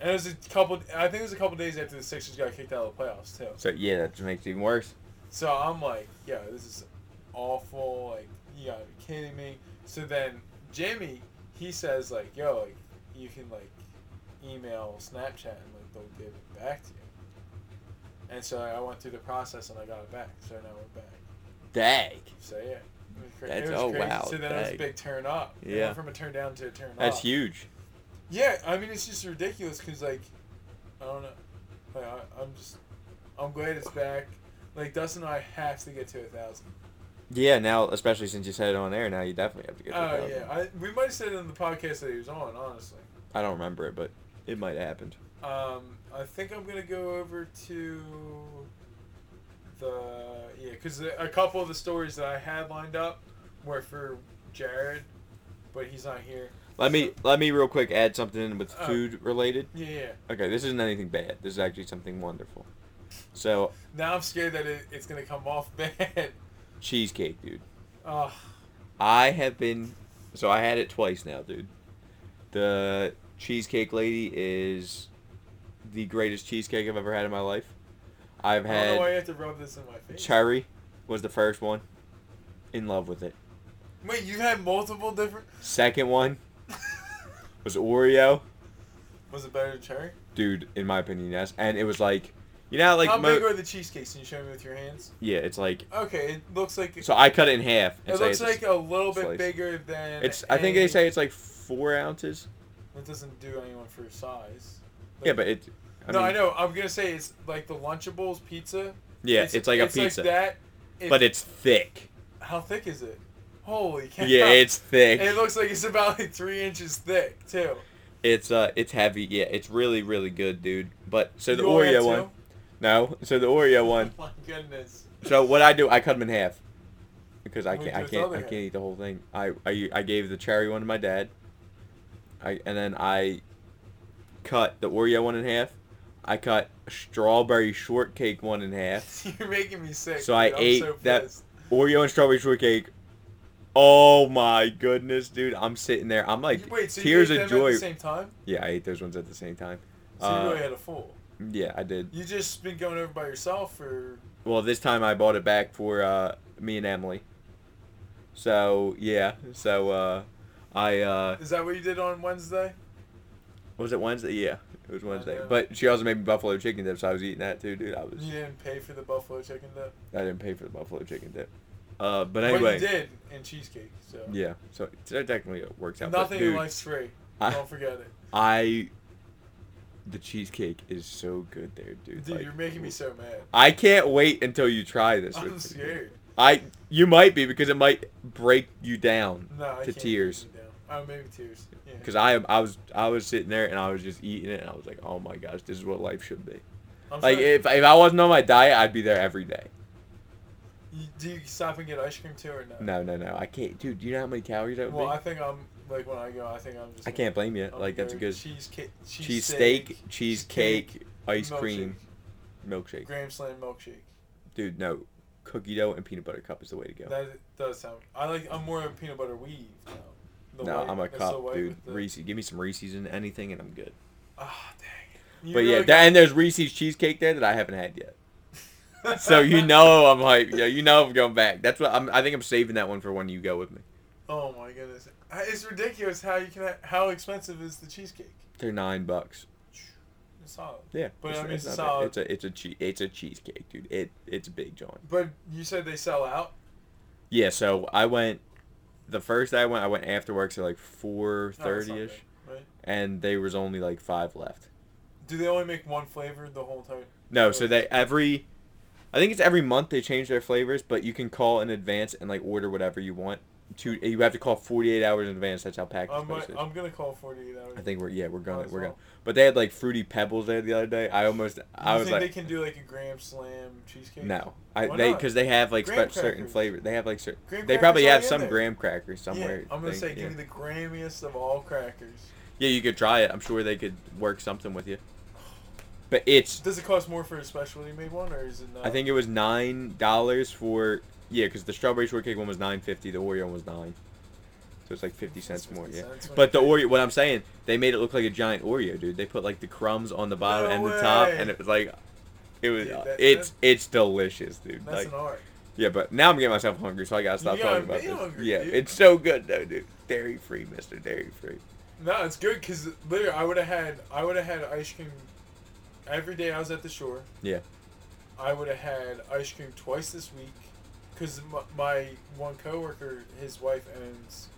Speaker 2: And it was a couple. I think it was a couple days after the Sixers got kicked out of the playoffs too.
Speaker 1: So yeah, that just makes it even worse.
Speaker 2: So I'm like, yeah, this is awful. Like, you gotta be kidding me. So then Jamie, he says like, yo, like, you can like email Snapchat and like they'll give it back to you. And so I went through the process and I got it back. So now we're back.
Speaker 1: Dag.
Speaker 2: So yeah. It was
Speaker 1: That's- oh,
Speaker 2: crazy.
Speaker 1: wow,
Speaker 2: So then it was a big turn up.
Speaker 1: Yeah.
Speaker 2: from a turn down to a turn up.
Speaker 1: That's huge.
Speaker 2: Yeah, I mean it's just ridiculous because like, I don't know, like I, I'm just, I'm glad it's back. Like Dustin and I have to get to a thousand.
Speaker 1: Yeah, now especially since you said it on air, now you definitely have to get. to
Speaker 2: Oh
Speaker 1: a thousand.
Speaker 2: yeah, I, we might have said it in the podcast that he was on. Honestly,
Speaker 1: I don't remember it, but it might have happened.
Speaker 2: um, I think I'm gonna go over to the uh, yeah, because a couple of the stories that I had lined up were for Jared, but he's not here.
Speaker 1: Let me let me real quick add something in with
Speaker 2: Oh.
Speaker 1: food related.
Speaker 2: Yeah, yeah.
Speaker 1: Okay, this isn't anything bad. This is actually something wonderful. So
Speaker 2: Now I'm scared that it, it's gonna come off [laughs] bad.
Speaker 1: cheesecake, dude.
Speaker 2: Oh,
Speaker 1: I have been so I had it twice now, dude. The cheesecake lady is the greatest cheesecake I've ever had in my life. I've
Speaker 2: know why
Speaker 1: had
Speaker 2: you have to rub this in my face.
Speaker 1: cherry was the first one. In love with it.
Speaker 2: Wait, you had multiple different.
Speaker 1: Second one [laughs] was Oreo.
Speaker 2: Was it better than cherry?
Speaker 1: Dude, in my opinion, yes. And it was like you know like
Speaker 2: How
Speaker 1: mo-
Speaker 2: big are the cheesecakes? Can you show me with your hands?
Speaker 1: Yeah, it's like
Speaker 2: Okay, it looks like
Speaker 1: so I cut it in half. and
Speaker 2: it
Speaker 1: say
Speaker 2: looks
Speaker 1: it's
Speaker 2: like a little bit
Speaker 1: slice.
Speaker 2: bigger than.
Speaker 1: It's I think they say it's like four ounces.
Speaker 2: It doesn't do anyone for size.
Speaker 1: Yeah, but it. I
Speaker 2: no,
Speaker 1: mean,
Speaker 2: I know. I'm gonna say it's like the Lunchables pizza.
Speaker 1: Yeah, it's, like a pizza, Like
Speaker 2: that.
Speaker 1: but it's thick.
Speaker 2: how thick is it? Holy cow!
Speaker 1: Yeah, it's thick.
Speaker 2: It looks like it's about like three inches thick too.
Speaker 1: It's uh, it's heavy. Yeah, it's really really good, dude. But so the
Speaker 2: You only
Speaker 1: Oreo one. No, so the Oreo [laughs] one.
Speaker 2: Oh my goodness.
Speaker 1: So what I do, I cut them in half because I can't I
Speaker 2: the
Speaker 1: can't I can't eat the whole thing. I I, I gave the cherry one to my dad. I and then I cut the Oreo one in half. I cut strawberry shortcake one in half. [laughs]
Speaker 2: You're making me sick.
Speaker 1: So I
Speaker 2: dude. I'm
Speaker 1: ate
Speaker 2: so
Speaker 1: that- Oreo and strawberry shortcake. Oh my goodness, dude! I'm sitting there. I'm like
Speaker 2: Wait, so
Speaker 1: tears
Speaker 2: you ate
Speaker 1: of
Speaker 2: them
Speaker 1: joy.
Speaker 2: At the same time?
Speaker 1: Yeah, I ate those ones at the same time.
Speaker 2: So you
Speaker 1: Uh,
Speaker 2: really had a full.
Speaker 1: Yeah, I did.
Speaker 2: You just been going over by yourself, or
Speaker 1: Well, this time I bought it back for uh, me and Emily. So yeah, so uh, I uh,
Speaker 2: is that what you did on Wednesday?
Speaker 1: was it Wednesday? Yeah, it was Wednesday. But she also made me buffalo chicken dip, so I was eating that too, dude. I was
Speaker 2: You didn't pay for the buffalo chicken dip.
Speaker 1: I didn't pay for the buffalo chicken dip. Uh, but
Speaker 2: But
Speaker 1: anyway,
Speaker 2: you did in cheesecake. So
Speaker 1: yeah. So so technically it works out. but
Speaker 2: nothing in life's free.
Speaker 1: I-
Speaker 2: Don't forget it,
Speaker 1: I the cheesecake is so good there, dude.
Speaker 2: dude.
Speaker 1: Like,
Speaker 2: you're making me so mad.
Speaker 1: I can't wait until you try this.
Speaker 2: I'm
Speaker 1: me.
Speaker 2: scared.
Speaker 1: I you might be because it might break you down
Speaker 2: No,
Speaker 1: to tears.
Speaker 2: Keep it down. Oh, maybe tears. Yeah.
Speaker 1: Because I I was I was sitting there and I was just eating it and I was like, oh my gosh, this is what life should be.
Speaker 2: I'm
Speaker 1: Like
Speaker 2: sorry.
Speaker 1: if if I wasn't on my diet, I'd be there every day.
Speaker 2: You- do you stop and get ice cream too, or no?
Speaker 1: No, no, no, I can't, dude. Do you know how many calories that would
Speaker 2: Well,
Speaker 1: be?
Speaker 2: I think I'm like when I go, I think I'm just.
Speaker 1: I can't blame you.
Speaker 2: I'm
Speaker 1: Like that's a good
Speaker 2: cheesecake,
Speaker 1: cheese steak, cheesecake, ice
Speaker 2: milkshake.
Speaker 1: cream, milkshake.
Speaker 2: Graham Slam milkshake.
Speaker 1: Dude, no, cookie dough and peanut butter cup is the way to go.
Speaker 2: That does sound. I like. I'm more of a peanut butter weave. Now. The
Speaker 1: no,
Speaker 2: white-
Speaker 1: I'm a
Speaker 2: cop,
Speaker 1: dude.
Speaker 2: the-
Speaker 1: Reese, give me some Reese's and anything, and I'm good.
Speaker 2: Ah, dang. You
Speaker 1: But yeah, that, and there's Reese's cheesecake there that I haven't had yet. [laughs] So you know I'm like, yeah, you know I'm going back. That's what I'm. I think I'm saving that one for when you go with me.
Speaker 2: Oh my goodness, it's ridiculous how you can. Ha- how expensive is the cheesecake?
Speaker 1: They're nine bucks.
Speaker 2: It's solid.
Speaker 1: Yeah,
Speaker 2: But
Speaker 1: it's,
Speaker 2: I mean,
Speaker 1: it's
Speaker 2: it's
Speaker 1: bad.
Speaker 2: solid.
Speaker 1: It's a it's a che- it's a cheesecake, dude. It it's a big joint.
Speaker 2: But you said they sell out.
Speaker 1: Yeah, so I went. The first day I went, I went after work, so like four
Speaker 2: Oh, that's
Speaker 1: thirty ish, and there was only like five left.
Speaker 2: Do they only make one flavor the whole time?
Speaker 1: No, so they every, I think it's every month they change their flavors, but you can call in advance and like order whatever you want. To you have to call forty eight hours in advance. That's how package
Speaker 2: I'm,
Speaker 1: postage.
Speaker 2: I'm gonna call 48 hours.
Speaker 1: I think we're yeah we're
Speaker 2: Might as
Speaker 1: we're
Speaker 2: well.
Speaker 1: going. But they had like fruity pebbles there the other day. I almost I
Speaker 2: you
Speaker 1: was
Speaker 2: think
Speaker 1: like
Speaker 2: they can do like a Graham Slam cheesecake?
Speaker 1: no I
Speaker 2: Why
Speaker 1: they
Speaker 2: not?
Speaker 1: because they have like
Speaker 2: Graham
Speaker 1: spe- certain
Speaker 2: crackers.
Speaker 1: flavor. They have like certain.
Speaker 2: Graham
Speaker 1: They probably have
Speaker 2: in
Speaker 1: some
Speaker 2: there.
Speaker 1: graham crackers somewhere. Yeah.
Speaker 2: I'm gonna
Speaker 1: thing,
Speaker 2: say,
Speaker 1: yeah.
Speaker 2: give me the Grammiest of all crackers.
Speaker 1: Yeah, you could try it. I'm sure they could work something with you. But it's
Speaker 2: Does it cost more for a specialty made one, or is it not?
Speaker 1: I think it was nine dollars for yeah, because the strawberry shortcake one was nine fifty, the Oreo one was nine. So it's like fifty cents more.
Speaker 2: 50
Speaker 1: Yeah.
Speaker 2: cents when
Speaker 1: But the Oreo, what I'm saying, they made it look like a giant Oreo, dude. They put like the crumbs on the bottom
Speaker 2: No
Speaker 1: and the top, and it was like, it was.
Speaker 2: Dude, that-
Speaker 1: it's
Speaker 2: that-
Speaker 1: it's delicious, dude.
Speaker 2: That's
Speaker 1: like,
Speaker 2: an art.
Speaker 1: yeah, but now I'm getting myself hungry, so I gotta stop talking about this.
Speaker 2: hungry,
Speaker 1: yeah,
Speaker 2: dude.
Speaker 1: it's so good though, dude. Dairy free, Mister Dairy Free.
Speaker 2: No, it's good because literally I would have had I would have had ice cream every day I was at the shore.
Speaker 1: Yeah.
Speaker 2: I would have had ice cream twice this week because my, my one coworker, his wife owns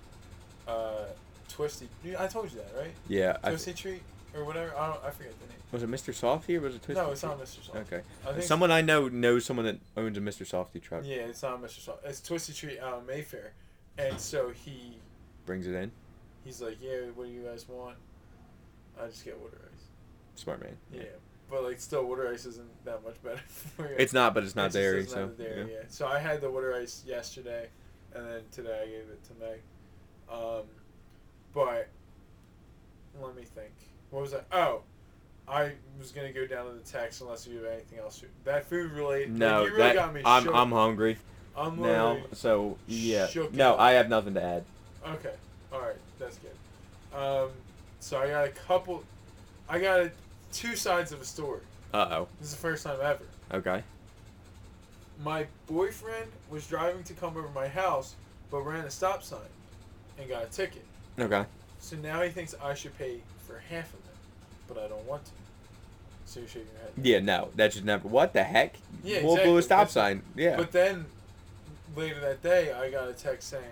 Speaker 2: uh, Twisty. I told you that, right?
Speaker 1: Yeah. I,
Speaker 2: Twisty Treat or whatever. I don't. I forget the name.
Speaker 1: was it Mr. Softee or was it Twisted?
Speaker 2: No, it's not Mr. Soft.
Speaker 1: Okay.
Speaker 2: I think
Speaker 1: Someone I know knows someone that owns a Mr. Softee truck.
Speaker 2: Yeah, it's not Mr. Softee. It's Twisty Treat out of Mayfair, and so he
Speaker 1: Brings it in.
Speaker 2: he's like, yeah, what do you guys want? I just get water ice.
Speaker 1: Smart man.
Speaker 2: Yeah, but like still, water ice isn't that much better [laughs] for you.
Speaker 1: It's not, but it's not
Speaker 2: It just
Speaker 1: dairy,
Speaker 2: doesn't
Speaker 1: so.
Speaker 2: have the dairy,
Speaker 1: yeah.
Speaker 2: yeah. So I had the water ice yesterday, and then today I gave it to Meg. Um, but let me think. What was that? Oh, I was gonna go down to the text unless you have anything else. That food related.
Speaker 1: No,
Speaker 2: like, really
Speaker 1: that
Speaker 2: got me.
Speaker 1: I'm
Speaker 2: shook.
Speaker 1: I'm hungry
Speaker 2: I'm
Speaker 1: now, so yeah. No,
Speaker 2: up.
Speaker 1: I have nothing to add.
Speaker 2: Okay. All right. That's good. Um, so I got a couple. I got a, two sides of a story.
Speaker 1: Uh oh.
Speaker 2: This is the first time ever.
Speaker 1: Okay.
Speaker 2: My boyfriend was driving to come over my house, but ran a stop sign and got a ticket.
Speaker 1: Okay.
Speaker 2: So now he thinks I should pay for half of it, but I don't want to. So you're shaking your head.
Speaker 1: Yeah, no, that should never. What the heck?
Speaker 2: Yeah,
Speaker 1: We'll
Speaker 2: exactly.
Speaker 1: blew a stop
Speaker 2: That's-
Speaker 1: sign. Yeah.
Speaker 2: But then later that day, I got a text saying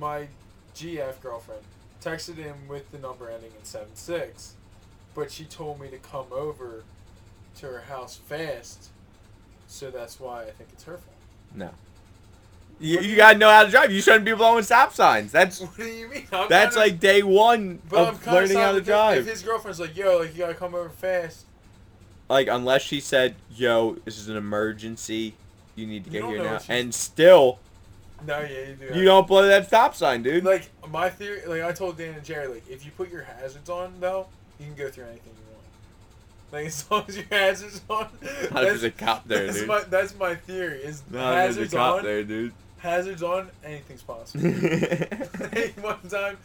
Speaker 2: my GF girlfriend texted him with the number ending in seven six, but she told me to come over to her house fast, so that's why I think it's her fault.
Speaker 1: no. You, you gotta know how to drive. You shouldn't be blowing stop signs. That's [laughs]
Speaker 2: What do you mean? I'm
Speaker 1: that's
Speaker 2: kinda-
Speaker 1: like day one of learning how
Speaker 2: sorry
Speaker 1: to
Speaker 2: if-
Speaker 1: drive.
Speaker 2: If his girlfriend's like, "Yo, like you gotta come over fast,"
Speaker 1: Like unless she said, "Yo, this is an emergency. You need to get here now," and still
Speaker 2: no, yeah, you do.
Speaker 1: you don't blow that stop sign, dude.
Speaker 2: Like my theory, like I told Dan and Jerry, like if you put your hazards on though, you can go through anything you want. Like as long as your hazards on. That's-
Speaker 1: there's a cop there,
Speaker 2: that's
Speaker 1: dude.
Speaker 2: My, that's my theory. Is
Speaker 1: there's
Speaker 2: hazards
Speaker 1: a cop
Speaker 2: on?
Speaker 1: there, dude.
Speaker 2: Hazards on. Anything's possible. [laughs] One time,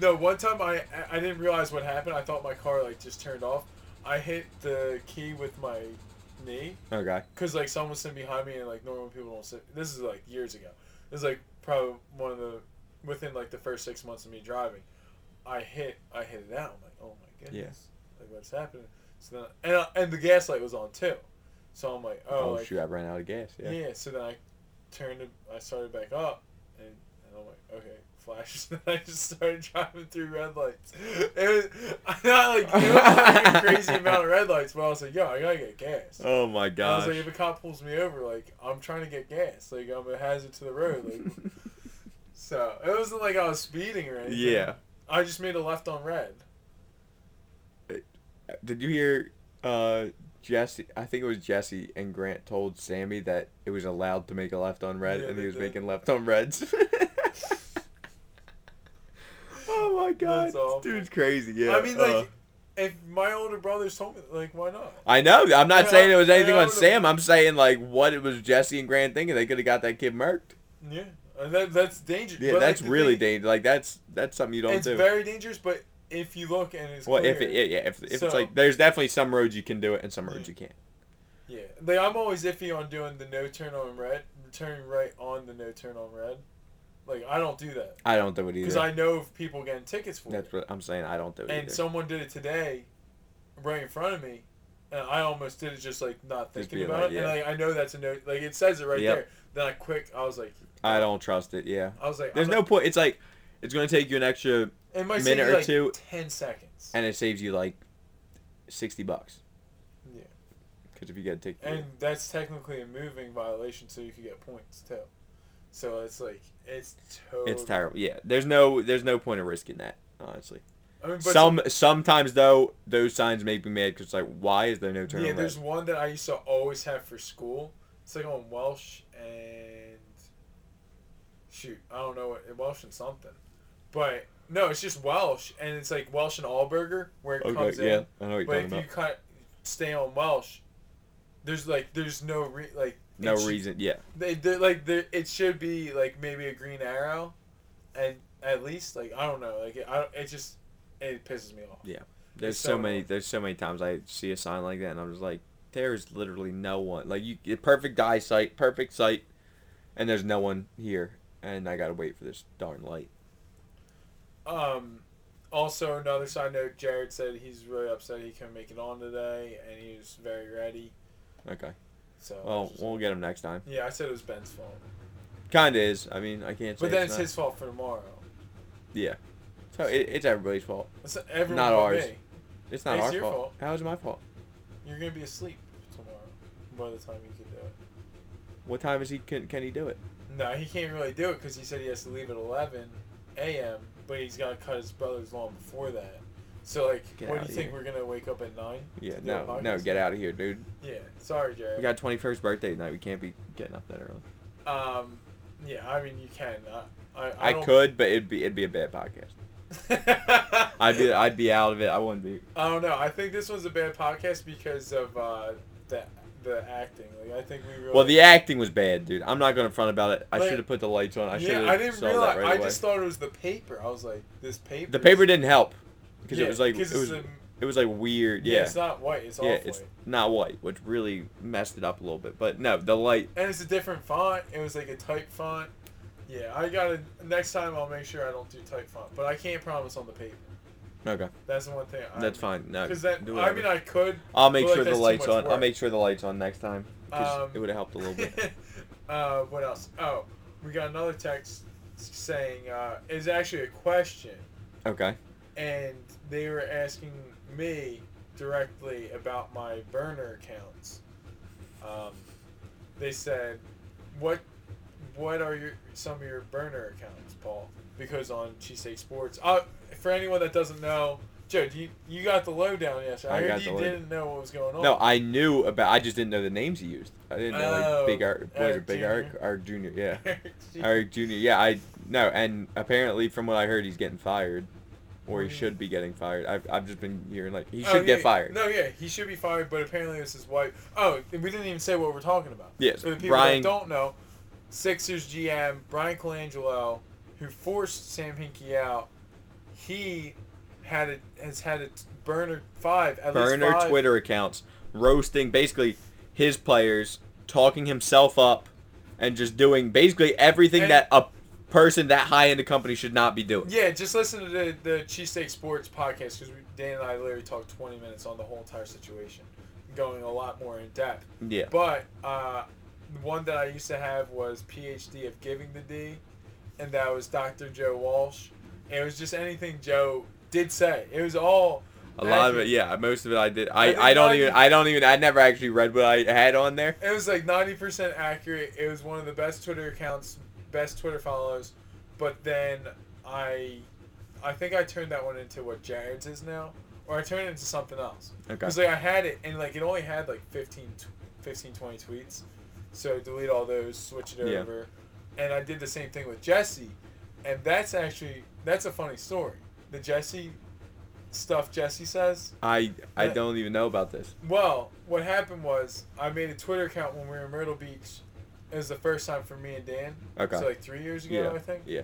Speaker 2: no, one time I I didn't realize what happened. I thought my car like just turned off. I hit the key with my knee.
Speaker 1: okay.
Speaker 2: Cause like someone was sitting behind me and like normal people don't sit. This is like years ago. This is like probably one of the within like the first six months of me driving. I hit I hit it out. I'm like, my goodness, like what's happening? So then and uh, and the gas light was on too. So I'm like, oh,
Speaker 1: Oh,
Speaker 2: like,
Speaker 1: shoot! I ran out of gas.
Speaker 2: yeah.
Speaker 1: Yeah.
Speaker 2: So then I turned. I started back up, and, and I'm like, okay, flashes. [laughs] And I just started driving through red lights. [laughs] It was, I'm not like it was like a crazy [laughs] amount of red lights, but I was like, yo, I gotta get gas.
Speaker 1: Oh my god.
Speaker 2: I was like, if a cop pulls me over, like I'm trying to get gas, like I'm a hazard to the road. Like, so it wasn't like I was speeding or anything.
Speaker 1: yeah.
Speaker 2: I just made a left on red.
Speaker 1: Did you hear uh, Jesse? I think it was Jesse and Grant told Sammy that it was allowed to make a left on red,
Speaker 2: Yeah,
Speaker 1: and he was
Speaker 2: did.
Speaker 1: making left on reds. [laughs] oh my god,
Speaker 2: That's awful.
Speaker 1: this dude's crazy. Yeah.
Speaker 2: I mean, like,
Speaker 1: uh,
Speaker 2: if my older brothers told me, like, why not?
Speaker 1: I know. I'm not
Speaker 2: Yeah,
Speaker 1: saying it was anything
Speaker 2: yeah,
Speaker 1: on Sam. I'm saying like what it was Jesse and Grant thinking. They could have got that kid murked.
Speaker 2: Yeah, and that, that's dangerous.
Speaker 1: Yeah,
Speaker 2: But,
Speaker 1: that's
Speaker 2: the
Speaker 1: really
Speaker 2: thing-
Speaker 1: dangerous. Like that's that's something you don't
Speaker 2: It's
Speaker 1: do.
Speaker 2: very dangerous, but if you look and it's
Speaker 1: well, if it, yeah, yeah, if, if
Speaker 2: So-
Speaker 1: it's like there's definitely some roads you can do it and some roads
Speaker 2: Yeah.
Speaker 1: you can't.
Speaker 2: yeah, like I'm always iffy on doing the no turn on red, turning right on the no turn on red. Like I don't do that
Speaker 1: I don't do it either. because.
Speaker 2: I know of people getting tickets for it.
Speaker 1: That's
Speaker 2: it.
Speaker 1: what I'm saying. I don't do it
Speaker 2: And
Speaker 1: either.
Speaker 2: someone did it today, right in front of me, and I almost did it just like not thinking about
Speaker 1: like,
Speaker 2: it. And like I know that's a no, like it says it right
Speaker 1: Yep.
Speaker 2: there. Then I quick, I was like,
Speaker 1: I don't trust it. Yeah.
Speaker 2: I was like,
Speaker 1: There's
Speaker 2: I'm
Speaker 1: no
Speaker 2: not-
Speaker 1: point. It's like it's gonna take you an extra,
Speaker 2: It might
Speaker 1: minute or
Speaker 2: like
Speaker 1: two,
Speaker 2: ten seconds.
Speaker 1: and it saves you like sixty bucks.
Speaker 2: Yeah.
Speaker 1: Because if you get ticket,
Speaker 2: And that's technically a moving violation, so you could get points too. So it's like it's totally.
Speaker 1: it's terrible. Yeah. There's no there's no point of risking that. Honestly.
Speaker 2: I mean,
Speaker 1: Some sometimes though those signs make me mad because like why is there no turn
Speaker 2: yeah,
Speaker 1: on
Speaker 2: there's
Speaker 1: red?
Speaker 2: one that I used to always have for school. It's like on Welsh and shoot, I don't know what Welsh and something, but no, it's just Welsh and it's like Welsh and Alburger where it comes
Speaker 1: Okay. Yeah.
Speaker 2: in.
Speaker 1: I know what you're
Speaker 2: But
Speaker 1: talking
Speaker 2: if
Speaker 1: about.
Speaker 2: you cut stay on Welsh, there's like there's no re- like
Speaker 1: No
Speaker 2: should-
Speaker 1: reason. Yeah.
Speaker 2: They like they, it should be like maybe a green arrow, and At least, like I don't know, like it, I don't, it just it pisses me off.
Speaker 1: Yeah. There's
Speaker 2: It's
Speaker 1: so,
Speaker 2: so
Speaker 1: many. There's so many times I see a sign like that, and I'm just like, there's literally no one. Like you, perfect eyesight, perfect sight, and there's no one here, and I gotta wait for this darn light.
Speaker 2: Um, also another side note, Jared said he's really upset he couldn't make it on today, and he was very ready.
Speaker 1: Okay.
Speaker 2: So
Speaker 1: Well, we'll get him next time.
Speaker 2: yeah, I said it was Ben's fault,
Speaker 1: Kinda is. I mean, I can't say.
Speaker 2: but then
Speaker 1: it's
Speaker 2: it's his fault for tomorrow.
Speaker 1: Yeah. So it, it's everybody's fault.
Speaker 2: It's everyone
Speaker 1: Not ours.
Speaker 2: me.
Speaker 1: It's not
Speaker 2: It's
Speaker 1: our
Speaker 2: your
Speaker 1: fault.
Speaker 2: fault.
Speaker 1: How is it my fault?
Speaker 2: You're gonna be asleep tomorrow by the time you can do it.
Speaker 1: What time is he? Can can he do it?
Speaker 2: No, he can't really do it because he said he has to leave at 11 a.m. But he's got to cut his brother's lawn before that. So like,
Speaker 1: Get
Speaker 2: what do you think
Speaker 1: here.
Speaker 2: we're gonna wake up at nine?
Speaker 1: Yeah.
Speaker 2: to do a
Speaker 1: No. No.
Speaker 2: podcast?
Speaker 1: Get out of here, dude.
Speaker 2: Yeah, sorry, Jared.
Speaker 1: We got 21st birthday tonight. We can't be getting up that early.
Speaker 2: Um, yeah, I mean you can. I, I, I,
Speaker 1: I
Speaker 2: don't-
Speaker 1: could, but it'd be it'd be a bad podcast. [laughs] I'd be I'd be out of it. I wouldn't be.
Speaker 2: I don't know. I think this was a bad podcast because of uh, the the acting. Like I think we really.
Speaker 1: Well, the acting was bad, dude. I'm not going to front about it. I
Speaker 2: Like-
Speaker 1: should have put the lights on. I should have
Speaker 2: yeah, I didn't realize.
Speaker 1: right
Speaker 2: I
Speaker 1: away.
Speaker 2: just thought it was the paper. I was like, this paper.
Speaker 1: the paper didn't help because
Speaker 2: Yeah,
Speaker 1: it was like it was
Speaker 2: a-
Speaker 1: it was like weird.
Speaker 2: yeah,
Speaker 1: Yeah.
Speaker 2: it's not white. It's
Speaker 1: yeah, it's
Speaker 2: white.
Speaker 1: not white, which really messed it up a little bit. But no, the light.
Speaker 2: And it's a different font. It was like a type font. Yeah, I gotta. Next time I'll make sure I don't do type font, but I can't promise on the paper.
Speaker 1: Okay,
Speaker 2: That's the one thing.
Speaker 1: that's fine. No,
Speaker 2: Because that,
Speaker 1: do
Speaker 2: I
Speaker 1: whatever.
Speaker 2: mean, I could.
Speaker 1: I'll make
Speaker 2: but, like,
Speaker 1: sure the
Speaker 2: that's too
Speaker 1: lights
Speaker 2: much
Speaker 1: on. I'll
Speaker 2: work.
Speaker 1: make sure the lights on next time. 'cause
Speaker 2: Um,
Speaker 1: it would have helped a little bit. [laughs]
Speaker 2: uh, what else? Oh, we got another text saying uh, is actually a question,
Speaker 1: Okay.
Speaker 2: and they were asking me directly about my burner accounts. Um, they said, "What, what are your some of your burner accounts, Paul?" Because on Cheesesteak Sports, uh, for anyone that doesn't know, Joe, you you got the lowdown yesterday? I,
Speaker 1: I
Speaker 2: heard you didn't know what was going on.
Speaker 1: No, I knew about. I just didn't know the names he used. I didn't know
Speaker 2: Oh,
Speaker 1: like Big Art,
Speaker 2: Eric
Speaker 1: Big. Art, Art Junior. Yeah, [laughs] Eric Junior. Yeah, I no, and apparently from what I heard, he's getting fired, or he
Speaker 2: Mm.
Speaker 1: should be getting fired. I've I've just been hearing like he
Speaker 2: Oh,
Speaker 1: should
Speaker 2: yeah,
Speaker 1: get fired.
Speaker 2: No, yeah, he should be fired, but apparently this is why. Oh, we didn't even say what we're talking about.
Speaker 1: Yes,
Speaker 2: For the people
Speaker 1: Brian.
Speaker 2: that don't know, Sixers GM Brian Colangelo, who forced Sam Hinkie out, he had it has had it burner five at
Speaker 1: burner
Speaker 2: least five.
Speaker 1: Twitter accounts roasting basically his players, talking himself up, and just doing basically everything
Speaker 2: And-
Speaker 1: that a person that high in the company should not be doing.
Speaker 2: Yeah, just listen to the the Cheesesteak Sports podcast because Dan and I literally talked 20 minutes on the whole entire situation, going a lot more in depth.
Speaker 1: Yeah.
Speaker 2: But uh, one that I used to have was PhD of Giving the D, and that was Dr. Joe Walsh. It was just anything Joe did say. It was all
Speaker 1: A lot of it, yeah. Most of it, I did.
Speaker 2: I
Speaker 1: I, I don't
Speaker 2: 90
Speaker 1: even. I don't even. I never actually read what I had on there.
Speaker 2: It was like 90% accurate. It was one of the best Twitter accounts, best Twitter follows. But then I, I think I turned that one into what Jared's is now, or I turned it into something else.
Speaker 1: Okay.
Speaker 2: Because like I had it and like it only had like 15, 15 20 tweets. So delete all those, switch it
Speaker 1: Yeah.
Speaker 2: over. And I did the same thing with Jesse. And that's actually that's a funny story. The Jesse stuff Jesse says.
Speaker 1: I I
Speaker 2: Yeah.
Speaker 1: don't even know about this.
Speaker 2: Well, what happened was I made a Twitter account when we were in Myrtle Beach. It was the first time for me and Dan.
Speaker 1: Okay.
Speaker 2: So like three years ago,
Speaker 1: Yeah.
Speaker 2: I think.
Speaker 1: Yeah.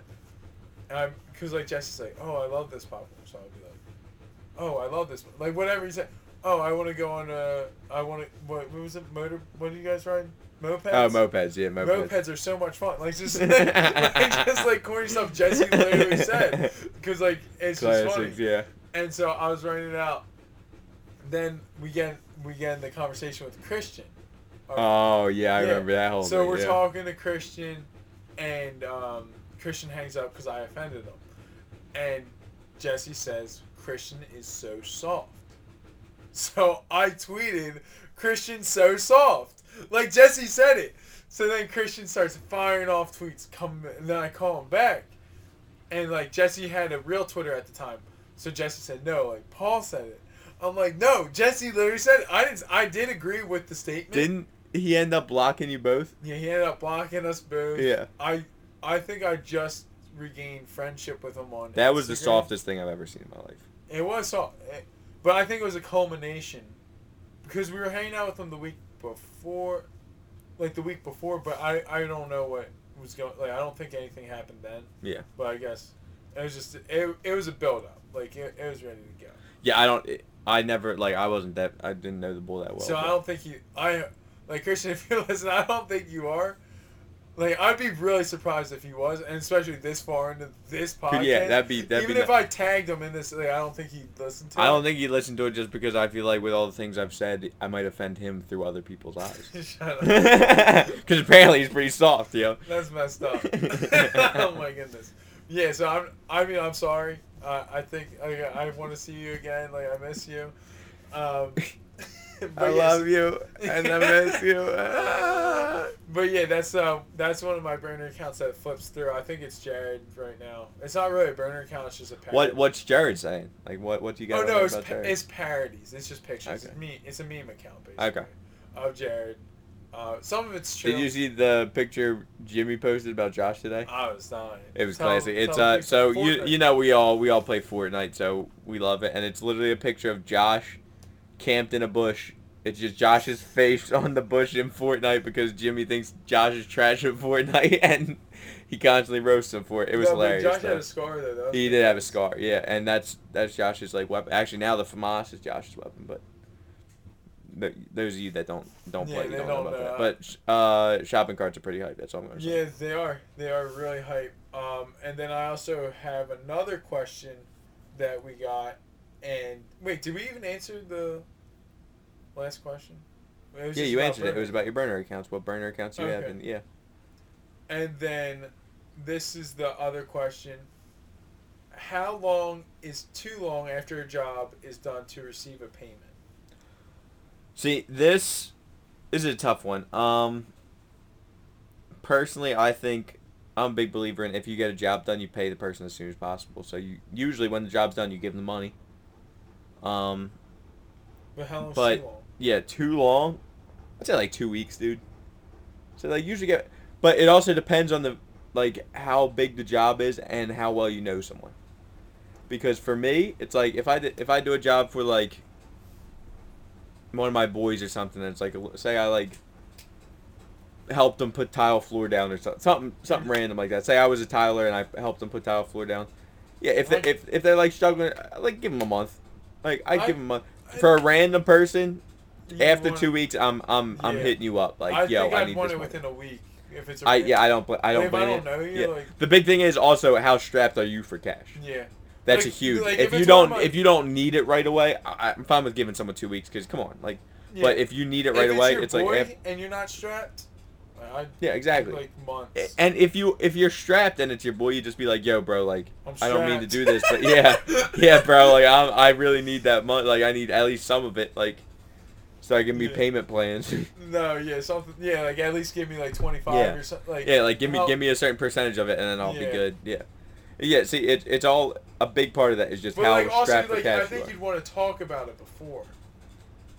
Speaker 2: And I'm because like Jesse's like, oh, I love this popcorn, so I'd be like, oh, I love this, like whatever he said. Oh, I want to go on a, I want to, what, what was it, motor? What do you guys ride? Mopeds.
Speaker 1: Oh, mopeds. Yeah, mopeds.
Speaker 2: Mopeds are so much fun. Like just, [laughs] like, [laughs] just like corny stuff Jesse literally said, because like it's just funny.
Speaker 1: Yeah.
Speaker 2: And so I was writing it out. Then we get we get in the conversation with Christian.
Speaker 1: Oh yeah, I
Speaker 2: Yeah.
Speaker 1: remember that whole. Thing.
Speaker 2: So
Speaker 1: thing,
Speaker 2: we're
Speaker 1: yeah.
Speaker 2: talking to Christian, and um, Christian hangs up because I offended him, and Jesse says Christian is so soft. [laughs] So I tweeted Christian so soft, like Jesse said it. So then Christian starts firing off tweets. Come, and then I call him back, and like Jesse had a real Twitter at the time. So Jesse said no, like Paul said it. I'm like no, Jesse literally said it. I didn't. I did agree with the statement.
Speaker 1: Didn't he end up blocking you both?
Speaker 2: Yeah, he ended up blocking us both.
Speaker 1: Yeah.
Speaker 2: I I think I just regained friendship with him on.
Speaker 1: That was the softest thing I've ever seen in my life.
Speaker 2: It was soft, but I think it was a culmination because we were hanging out with him the week before, like the week before. But I I don't know what was going. Like I don't think anything happened then.
Speaker 1: Yeah.
Speaker 2: But I guess It was just it, it was a build up. Like it, it was ready to go.
Speaker 1: Yeah, I don't. I never like. I wasn't that. I didn't know the bull that well.
Speaker 2: so I don't think you I like Christian [laughs] if you listen, I don't think you are. Like I'd be really surprised if he was, and especially this far into this [laughs] podcast.
Speaker 1: yeah, that'd be that'd
Speaker 2: Even
Speaker 1: be.
Speaker 2: if
Speaker 1: ni-
Speaker 2: I tagged him in this, like, I don't think he'd listen to
Speaker 1: I
Speaker 2: it.
Speaker 1: don't think he listened to it just because I feel like with all the things I've said, I might offend him through other people's eyes. [laughs]
Speaker 2: Shut up. [laughs]
Speaker 1: Because apparently he's pretty soft, yo.
Speaker 2: That's messed up. oh my goodness. Yeah, so I'm. I mean, I'm sorry. Uh, I think I, I want to see you again. Like I miss you. Um, [laughs]
Speaker 1: I
Speaker 2: yes-
Speaker 1: love you and I miss you. [laughs]
Speaker 2: But yeah, that's uh, that's one of my burner accounts that flips through. I think it's Jared right now. It's not really a burner account. It's just a parody.
Speaker 1: what What's Jared saying? Like what What do you got?
Speaker 2: Oh no, it's pa- it's parodies. It's just pictures.
Speaker 1: Okay.
Speaker 2: It's me. It's a meme account basically.
Speaker 1: Okay.
Speaker 2: Of Jared. Uh, some of it's true.
Speaker 1: Did you see the picture Jimmy posted about Josh today?
Speaker 2: I was dying.
Speaker 1: It was
Speaker 2: Tell-
Speaker 1: classic. It's uh, so you you know we all we all play Fortnite, so we love it, and it's literally a picture of Josh camped in a bush. It's just Josh's face [laughs] on the bush in Fortnite because Jimmy thinks Josh is trash at [laughs] Fortnite, and he constantly roasts him for it. It was
Speaker 2: No,
Speaker 1: hilarious.
Speaker 2: Josh
Speaker 1: though.
Speaker 2: had a scar though. was
Speaker 1: He did have a scar, yeah, and that's that's Josh's like weapon. Actually, now the FAMAS is Josh's weapon, but. Those of you that don't don't
Speaker 2: Yeah,
Speaker 1: play,
Speaker 2: they
Speaker 1: don't, know about that. But uh, shopping carts are pretty hype. That's all I'm gonna say.
Speaker 2: Yeah, they are. They are really hype. Um, and then I also have another question that we got. And wait, did we even answer the last question?
Speaker 1: Yeah, you answered it. It was about your burner accounts. What burner accounts you have, and yeah.
Speaker 2: And then this is the other question. How long is too long after a job is done to receive a payment?
Speaker 1: See, this is a tough one. Um, personally, I think I'm a big believer in if you get a job done, you pay the person as soon as possible. So you usually when the job's done, you give them the money. Um,
Speaker 2: But how long
Speaker 1: But-
Speaker 2: long?
Speaker 1: yeah, too long. I'd say like two weeks, dude. So like usually get, but it also depends on the like how big the job is and how well you know someone. Because for me, it's like if I did, if I do a job for like one of my boys or something, and it's like say I like helped them put tile floor down or something, something something random like that. Say I was a tiler and I helped them put tile floor down. Yeah, if they, if if they're like struggling, like give them a month. Like I
Speaker 2: I-
Speaker 1: give them a for a random person after
Speaker 2: want-
Speaker 1: two weeks, I'm I'm I'm hitting you up like,
Speaker 2: I
Speaker 1: yo, I
Speaker 2: I'd
Speaker 1: need
Speaker 2: want
Speaker 1: this
Speaker 2: it
Speaker 1: money.
Speaker 2: within a week if it's. a
Speaker 1: I yeah, I don't bl- I don't
Speaker 2: if I
Speaker 1: blame
Speaker 2: don't know you,
Speaker 1: Yeah.
Speaker 2: like
Speaker 1: The big thing is also how strapped are you for cash?
Speaker 2: yeah.
Speaker 1: That's
Speaker 2: Like-
Speaker 1: a huge.
Speaker 2: like,
Speaker 1: if,
Speaker 2: if
Speaker 1: you
Speaker 2: it's one of
Speaker 1: don't
Speaker 2: my-
Speaker 1: if you don't need it right away, I, I'm fine with giving someone two weeks because come on, like.
Speaker 2: yeah.
Speaker 1: But if you need it right
Speaker 2: if
Speaker 1: away,
Speaker 2: it's,
Speaker 1: it's
Speaker 2: your
Speaker 1: like
Speaker 2: and you're not strapped. I
Speaker 1: yeah, exactly.
Speaker 2: like months.
Speaker 1: and if you if you're strapped and it's your boy, you just be like, yo, bro, like
Speaker 2: I'm
Speaker 1: don't mean to do this, but yeah, [laughs] yeah, bro, like I'm, I really need that money. Like I need at least some of it, like so I can be
Speaker 2: Yeah.
Speaker 1: payment plans. [laughs]
Speaker 2: No, yeah, something. Yeah, like at least give me like twenty five
Speaker 1: Yeah.
Speaker 2: or something. Like
Speaker 1: Yeah, like give me give me a certain percentage of it, and then I'll be good. Yeah, yeah. See, it, it's all a big part of that is just
Speaker 2: But
Speaker 1: how
Speaker 2: like also,
Speaker 1: strapped for
Speaker 2: like I
Speaker 1: cash you
Speaker 2: think
Speaker 1: are.
Speaker 2: you'd want to talk about it before.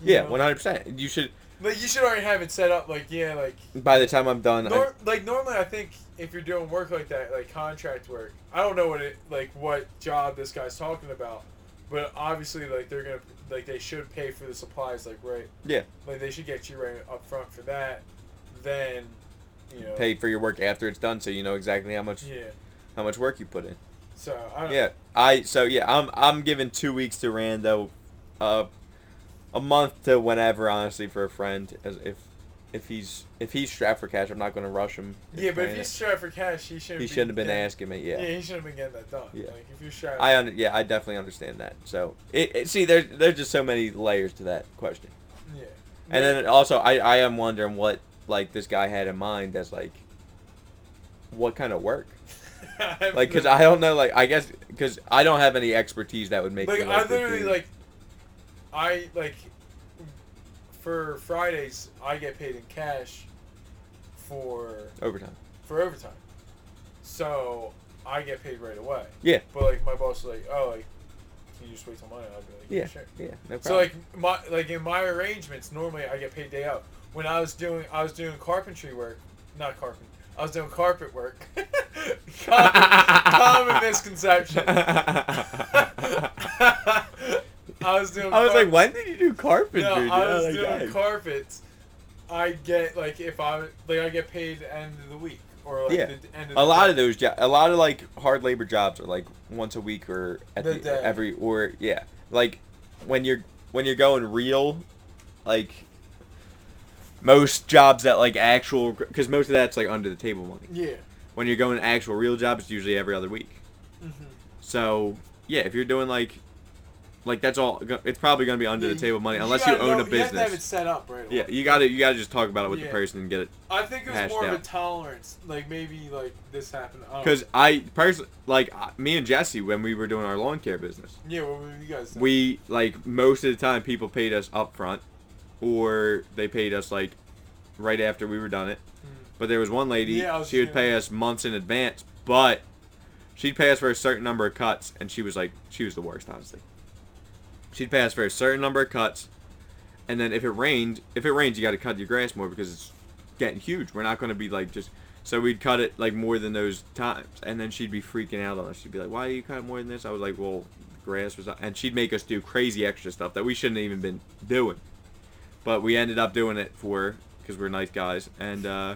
Speaker 2: You
Speaker 1: Yeah, one hundred percent. You should.
Speaker 2: Like you should already have it set up. Like yeah, like
Speaker 1: By the time I'm done, I,
Speaker 2: nor- like normally I think if you're doing work like that, like contract work, I don't know what it like what job this guy's talking about, but obviously like they're gonna like they should pay for the supplies like right.
Speaker 1: Yeah.
Speaker 2: Like they should get you right up front for that. Then, you know.
Speaker 1: pay for your work after it's done, so you know exactly how much
Speaker 2: Yeah.
Speaker 1: how much work you put in.
Speaker 2: So I don't.
Speaker 1: Yeah, I so yeah, I'm I'm giving two weeks to Rando, uh, a month to whenever honestly for a friend as if if he's if he's strapped for cash, I'm not going to rush him.
Speaker 2: Yeah, but if he's strapped for cash, he shouldn't.
Speaker 1: he shouldn't have been
Speaker 2: getting-
Speaker 1: asking me.
Speaker 2: Yeah.
Speaker 1: Yeah,
Speaker 2: he shouldn't have been getting that done.
Speaker 1: Yeah.
Speaker 2: Like if you're strapped.
Speaker 1: I under, yeah, I definitely understand that. So it, it see there's there's just so many layers to that question.
Speaker 2: yeah.
Speaker 1: And then also, I, I am wondering what like this guy had in mind as like, what kind of work? [laughs] Like, cause I don't know. Like, I guess because I don't have any expertise that would make.
Speaker 2: like I literally like, I like, for Fridays I get paid in cash. For
Speaker 1: overtime.
Speaker 2: for overtime, so I get paid right away.
Speaker 1: Yeah.
Speaker 2: But like my boss is like, oh, like, can you just wait till Monday? I'd be like, yeah,
Speaker 1: Yeah,
Speaker 2: sure.
Speaker 1: yeah, no problem.
Speaker 2: So like my like in my arrangements, normally I get paid day out. When I was doing I was doing carpentry work, not carpet. I was doing carpet work. [laughs] common, common misconception. [laughs] [laughs] I was doing.
Speaker 1: I was like, when did you do carpentry?
Speaker 2: No,
Speaker 1: dude?
Speaker 2: I was
Speaker 1: like,
Speaker 2: doing
Speaker 1: "Dang."
Speaker 2: carpets. I get like if I like I get paid end of the week. or like
Speaker 1: Yeah.
Speaker 2: the end of
Speaker 1: A
Speaker 2: the
Speaker 1: lot
Speaker 2: day?
Speaker 1: of those, jo- a lot of like hard labor jobs are like once a week or at
Speaker 2: The
Speaker 1: the,
Speaker 2: day.
Speaker 1: every or yeah, like when you're when you're going real, like most jobs that like actual because most of that's like under the table money.
Speaker 2: Yeah.
Speaker 1: When you're going actual real jobs, it's usually every other week.
Speaker 2: Mm-hmm.
Speaker 1: So yeah, if you're doing like like that's all, it's probably gonna be under the table money unless you,
Speaker 2: gotta
Speaker 1: own
Speaker 2: know-
Speaker 1: a
Speaker 2: You have to have it
Speaker 1: business.
Speaker 2: set up right. away.
Speaker 1: Yeah, you gotta you gotta just talk about it with
Speaker 2: Yeah.
Speaker 1: the person and get it
Speaker 2: I think it was more of a tolerance. Like maybe like this happened.
Speaker 1: Because I personally like uh, me and Jesse when we were doing our lawn care business.
Speaker 2: yeah, what were you guys? Doing?
Speaker 1: we like most of the time people paid us up front or they paid us like right after we were done it
Speaker 2: Mm.
Speaker 1: but there was one lady
Speaker 2: Yeah, was
Speaker 1: she would pay
Speaker 2: gonna-
Speaker 1: us months in advance but she'd pay us for a certain number of cuts and she was like she was the worst honestly she'd pass for a certain number of cuts and then if it rained if it rains you got to cut your grass more because it's getting huge. We're not going to be like just so we'd cut it like more than those times and then she'd be freaking out on us. She'd be like why do you cut more than this? I was like well grass was and she'd make us do crazy extra stuff that we shouldn't have even been doing. But we ended up doing it for her because we're nice guys and uh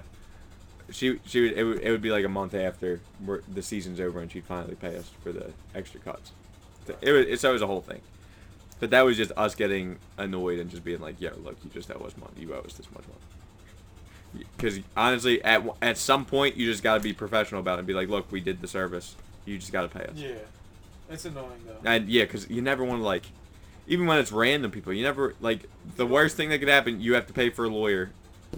Speaker 1: she she would it, would it would be like a month after the season's over and she'd finally pay us for the extra cuts. It was it's always a whole thing but that was just us getting annoyed and just being like yo look you just owe us money you owe us this much money because honestly at at some point you just got to be professional about it and be like look we did the service you just got to pay us
Speaker 2: Yeah, it's annoying though.
Speaker 1: and yeah, because you never want to like, even when it's random people, you never like the worst thing that could happen. You have to pay for a lawyer,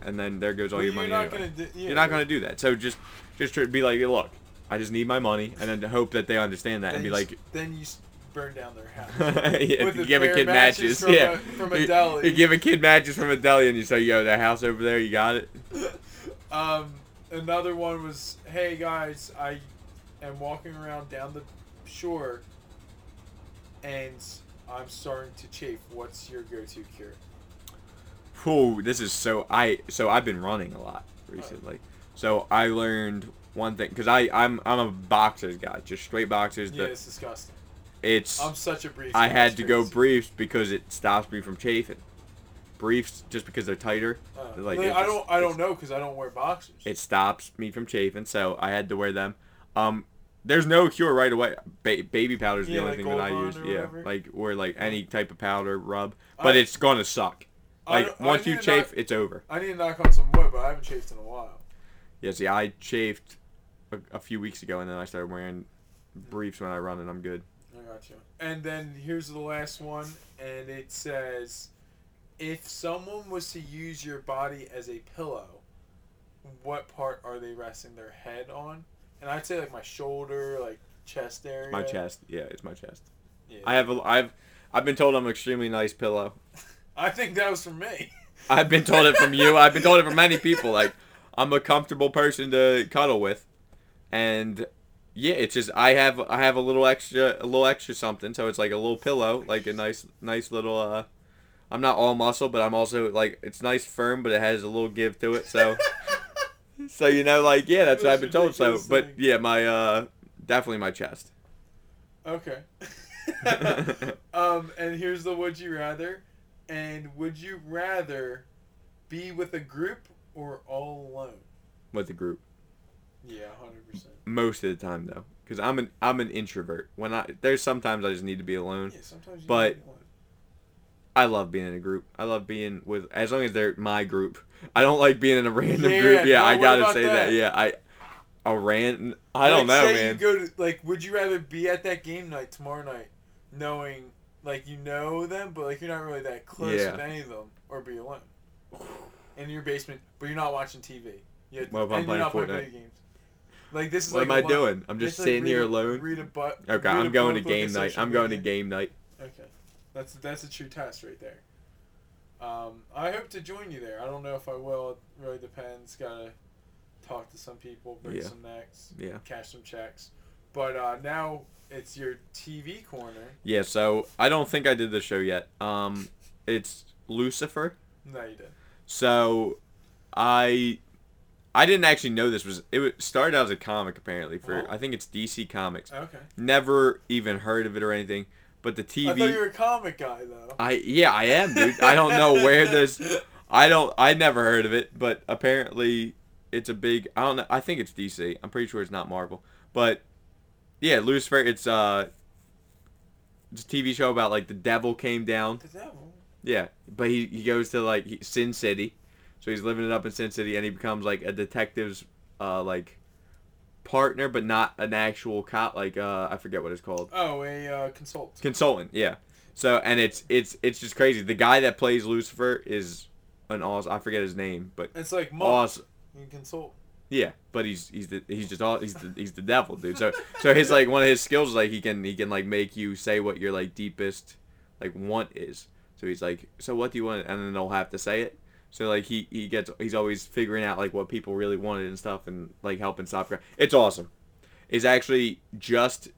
Speaker 1: and then there goes all
Speaker 2: Well,
Speaker 1: your
Speaker 2: you're
Speaker 1: money.
Speaker 2: not
Speaker 1: anyway.
Speaker 2: Do, yeah,
Speaker 1: You're not gonna do that. So just just be like, look, I just need my money, and then hope that they understand that and be
Speaker 2: you
Speaker 1: like.
Speaker 2: then you burn down their house. [laughs]
Speaker 1: yeah,
Speaker 2: With
Speaker 1: you give a kid
Speaker 2: matches
Speaker 1: matches,
Speaker 2: from
Speaker 1: yeah.
Speaker 2: a- from a
Speaker 1: You-
Speaker 2: deli.
Speaker 1: You give a kid matches from a deli, and you say, "Yo, that house over there, you got it." [laughs]
Speaker 2: um, another one was, hey guys, I am walking around down the shore, and I'm starting to chafe. What's your go-to cure?
Speaker 1: Whew, this is so I so I've been running a lot recently. So I learned one thing because I I'm I'm a boxers guy, just straight boxers.
Speaker 2: Yeah, it's disgusting.
Speaker 1: It's
Speaker 2: I'm such a brief.
Speaker 1: I had to go briefs because it stops me from chafing. Briefs just because they're tighter,
Speaker 2: Uh,
Speaker 1: like,
Speaker 2: like, I don't. I don't know because I don't wear boxers.
Speaker 1: it stops me from chafing, so I had to wear them. Um, there's no cure right away. Ba- baby powder is the only
Speaker 2: like
Speaker 1: thing that I use. Yeah,
Speaker 2: whatever?
Speaker 1: like or like any type of powder rub, but
Speaker 2: I-
Speaker 1: it's gonna suck. Like once you chafe,
Speaker 2: knock-
Speaker 1: it's over.
Speaker 2: I need to knock on some wood, but I haven't chafed in a while.
Speaker 1: Yeah, see, I chafed a, a few weeks ago, and then I started wearing briefs when I run, and I'm good.
Speaker 2: I got you. And then here's the last one, and it says, if someone was to use your body as a pillow, what part are they resting their head on? And I'd say like my shoulder, like chest area.
Speaker 1: My chest, yeah, it's my chest.
Speaker 2: Yeah.
Speaker 1: I have a, I've, I've been told I'm an extremely nice pillow. [laughs]
Speaker 2: I think that was from me. [laughs]
Speaker 1: I've been told it from you. I've been told it from many people. Like, I'm a comfortable person to cuddle with, and yeah, it's just I have I have a little extra a little extra something. So it's like a little pillow, like a nice nice little. uh I'm not all muscle, but I'm also like it's nice firm, but it has a little give to it. So [laughs] so you know, like yeah, that's what I've been told. So, but yeah, my uh definitely my chest.
Speaker 2: Okay. [laughs] [laughs] um, and here's the would you rather. And would you rather be with a group or all alone?
Speaker 1: with a group.
Speaker 2: Yeah, hundred percent.
Speaker 1: Most of the time though, because I'm an I'm an introvert. When I there's sometimes I just need to be alone.
Speaker 2: Yeah, sometimes you
Speaker 1: But-. I love being in a group. I love being with as long as they're my group. I don't like being in a random
Speaker 2: Yeah,
Speaker 1: group. Yeah, I gotta say that?
Speaker 2: that?
Speaker 1: Yeah, I a rant. I don't know, man.
Speaker 2: Go to like, would you rather be at that game night tomorrow night, knowing like you know them, but like you're not really that close
Speaker 1: Yeah.
Speaker 2: with any of them, or be alone in your basement, but you're not watching TV. You
Speaker 1: if I'm
Speaker 2: and you're
Speaker 1: playing
Speaker 2: not
Speaker 1: Fortnite?
Speaker 2: video games. Like this is
Speaker 1: what
Speaker 2: like
Speaker 1: am I doing? I'm just
Speaker 2: like
Speaker 1: sitting
Speaker 2: read
Speaker 1: here
Speaker 2: a-
Speaker 1: alone.
Speaker 2: Read a but.
Speaker 1: Okay, I'm going to
Speaker 2: book, look at
Speaker 1: game night. I'm going to game night.
Speaker 2: Okay, that's that's a true test right there. Um, I hope to join you there. I don't know if I will. It really depends. Gotta talk to some people, break
Speaker 1: Yeah.
Speaker 2: some necks,
Speaker 1: Yeah.
Speaker 2: cash some checks. But uh, now it's your TV corner.
Speaker 1: Yeah. So I don't think I did the show yet. Um, it's Lucifer.
Speaker 2: No, you did.
Speaker 1: So I I didn't actually know this was it started out as a comic apparently for
Speaker 2: Oh.
Speaker 1: I think it's DC Comics.
Speaker 2: Okay.
Speaker 1: Never even heard of it or anything. But the TV
Speaker 2: I thought you were a comic guy though.
Speaker 1: I yeah, I am, dude. I don't know where this. [laughs] I don't. I never heard of it, but apparently, it's a big. I don't know. I think it's DC. I'm pretty sure it's not Marvel. But yeah, Lucifer. It's uh, it's a TV show about like the devil came down.
Speaker 2: The devil.
Speaker 1: Yeah, but he he goes to like Sin City, so he's living it up in Sin City, and he becomes like a detective's uh like partner, but not an actual cop. Like uh, I forget what it's called.
Speaker 2: Oh, a uh, consult.
Speaker 1: consultant yeah so and it's it's it's just crazy the guy that plays lucifer is an awesome i forget his name but
Speaker 2: It's like monk.
Speaker 1: awesome
Speaker 2: You consult.
Speaker 1: yeah but he's he's the he's just all he's the he's the devil dude so so his like one of his skills is like he can he can like make you say what your like deepest like want is so he's like so what do you want and then they'll have to say it so like he he gets he's always figuring out like what people really wanted and stuff and like helping stop it's awesome. It's actually just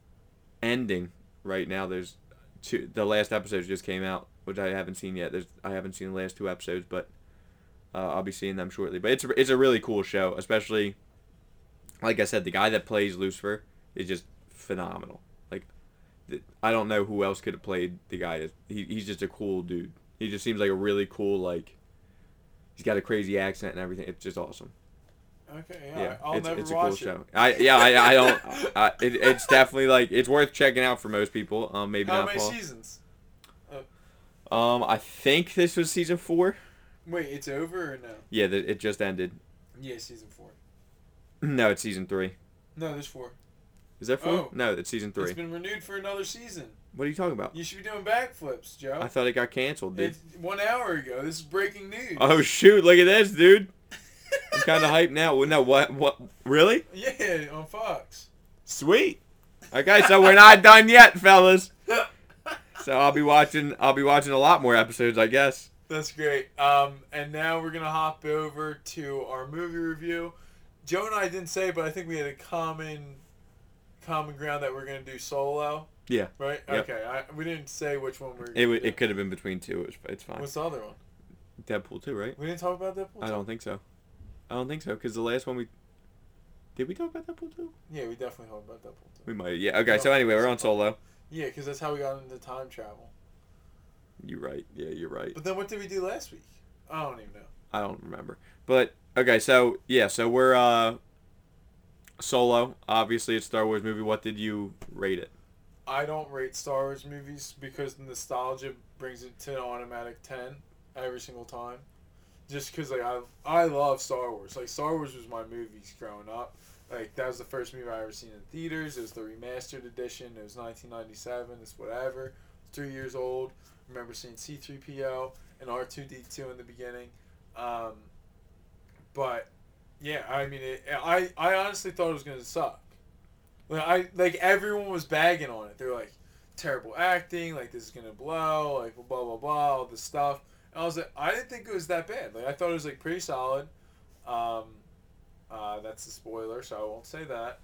Speaker 1: ending right now. There's two the last episode just came out which i haven't seen yet. There's i haven't seen the last two episodes but uh, i'll be seeing them shortly. But it's a, it's a really cool show especially like i said the guy that plays lucifer is just phenomenal. Like i don't know who else could have played the guy he, he's just a cool dude. He just seems like a really cool like he's got a crazy accent and everything it's just awesome
Speaker 2: Okay, yeah.
Speaker 1: yeah,
Speaker 2: I'll
Speaker 1: it's,
Speaker 2: never
Speaker 1: it's a
Speaker 2: watch
Speaker 1: cool
Speaker 2: it.
Speaker 1: show. I yeah, I, I don't. [laughs] I, it, it's definitely like it's worth checking out for most people. Um, maybe
Speaker 2: How
Speaker 1: not
Speaker 2: many
Speaker 1: Paul.
Speaker 2: seasons?
Speaker 1: Um, I think this was season four.
Speaker 2: Wait, it's over or no?
Speaker 1: Yeah, it just ended.
Speaker 2: Yeah, season four. [clears throat]
Speaker 1: No, it's season three.
Speaker 2: No, there's four.
Speaker 1: Is that four?
Speaker 2: Oh.
Speaker 1: No, it's season three.
Speaker 2: It's been renewed for another season.
Speaker 1: What are you talking about?
Speaker 2: You should be doing backflips, Joe.
Speaker 1: I thought it got canceled, dude.
Speaker 2: It's one hour ago. This is breaking news.
Speaker 1: Oh shoot! Look at this, dude. I'm kind of hyped now. Well, No, what? What? Really?
Speaker 2: yeah, on Fox.
Speaker 1: Sweet. Okay, so we're not [laughs] done yet, fellas. [laughs] So I'll be watching. I'll be watching a lot more episodes, I guess.
Speaker 2: That's great. Um, and now we're gonna hop over to our movie review. Joe and I didn't say, but I think we had a common, common ground that we're gonna do solo.
Speaker 1: Yeah.
Speaker 2: Right.
Speaker 1: Yep.
Speaker 2: Okay. I, we didn't say which one we're.
Speaker 1: It it could have been between two. It it's fine.
Speaker 2: What's the other one?
Speaker 1: Deadpool two, right?
Speaker 2: We didn't talk about Deadpool.
Speaker 1: I don't think so. I don't think so because the last one we did we talk about Deadpool two?
Speaker 2: Yeah, we definitely talked about Deadpool. Too.
Speaker 1: We might. Yeah. Okay. So anyway, we're on solo.
Speaker 2: Yeah, because that's how we got into time travel.
Speaker 1: You're right. Yeah, you're right.
Speaker 2: But then what did we do last week? I don't even know.
Speaker 1: I don't remember. But okay, so yeah, so we're uh solo. Obviously, it's Star Wars movie. What did you rate it?
Speaker 2: I don't rate Star Wars movies because nostalgia brings it to an automatic ten every single time. Just because like I I love Star Wars. Like Star Wars was my movies growing up. Like that was the first movie I ever seen in theaters. It was the remastered edition. It was 1997. It's whatever. Three years old. remember seeing C3PO and R2D2 in the beginning. Um, but yeah, I mean, it, I I honestly thought it was gonna suck. Like I like everyone was bagging on it. They're like terrible acting, like this is gonna blow, like blah blah blah, all this stuff. And I was like, I didn't think it was that bad. Like I thought it was like pretty solid. Um, uh, that's a spoiler, so I won't say that.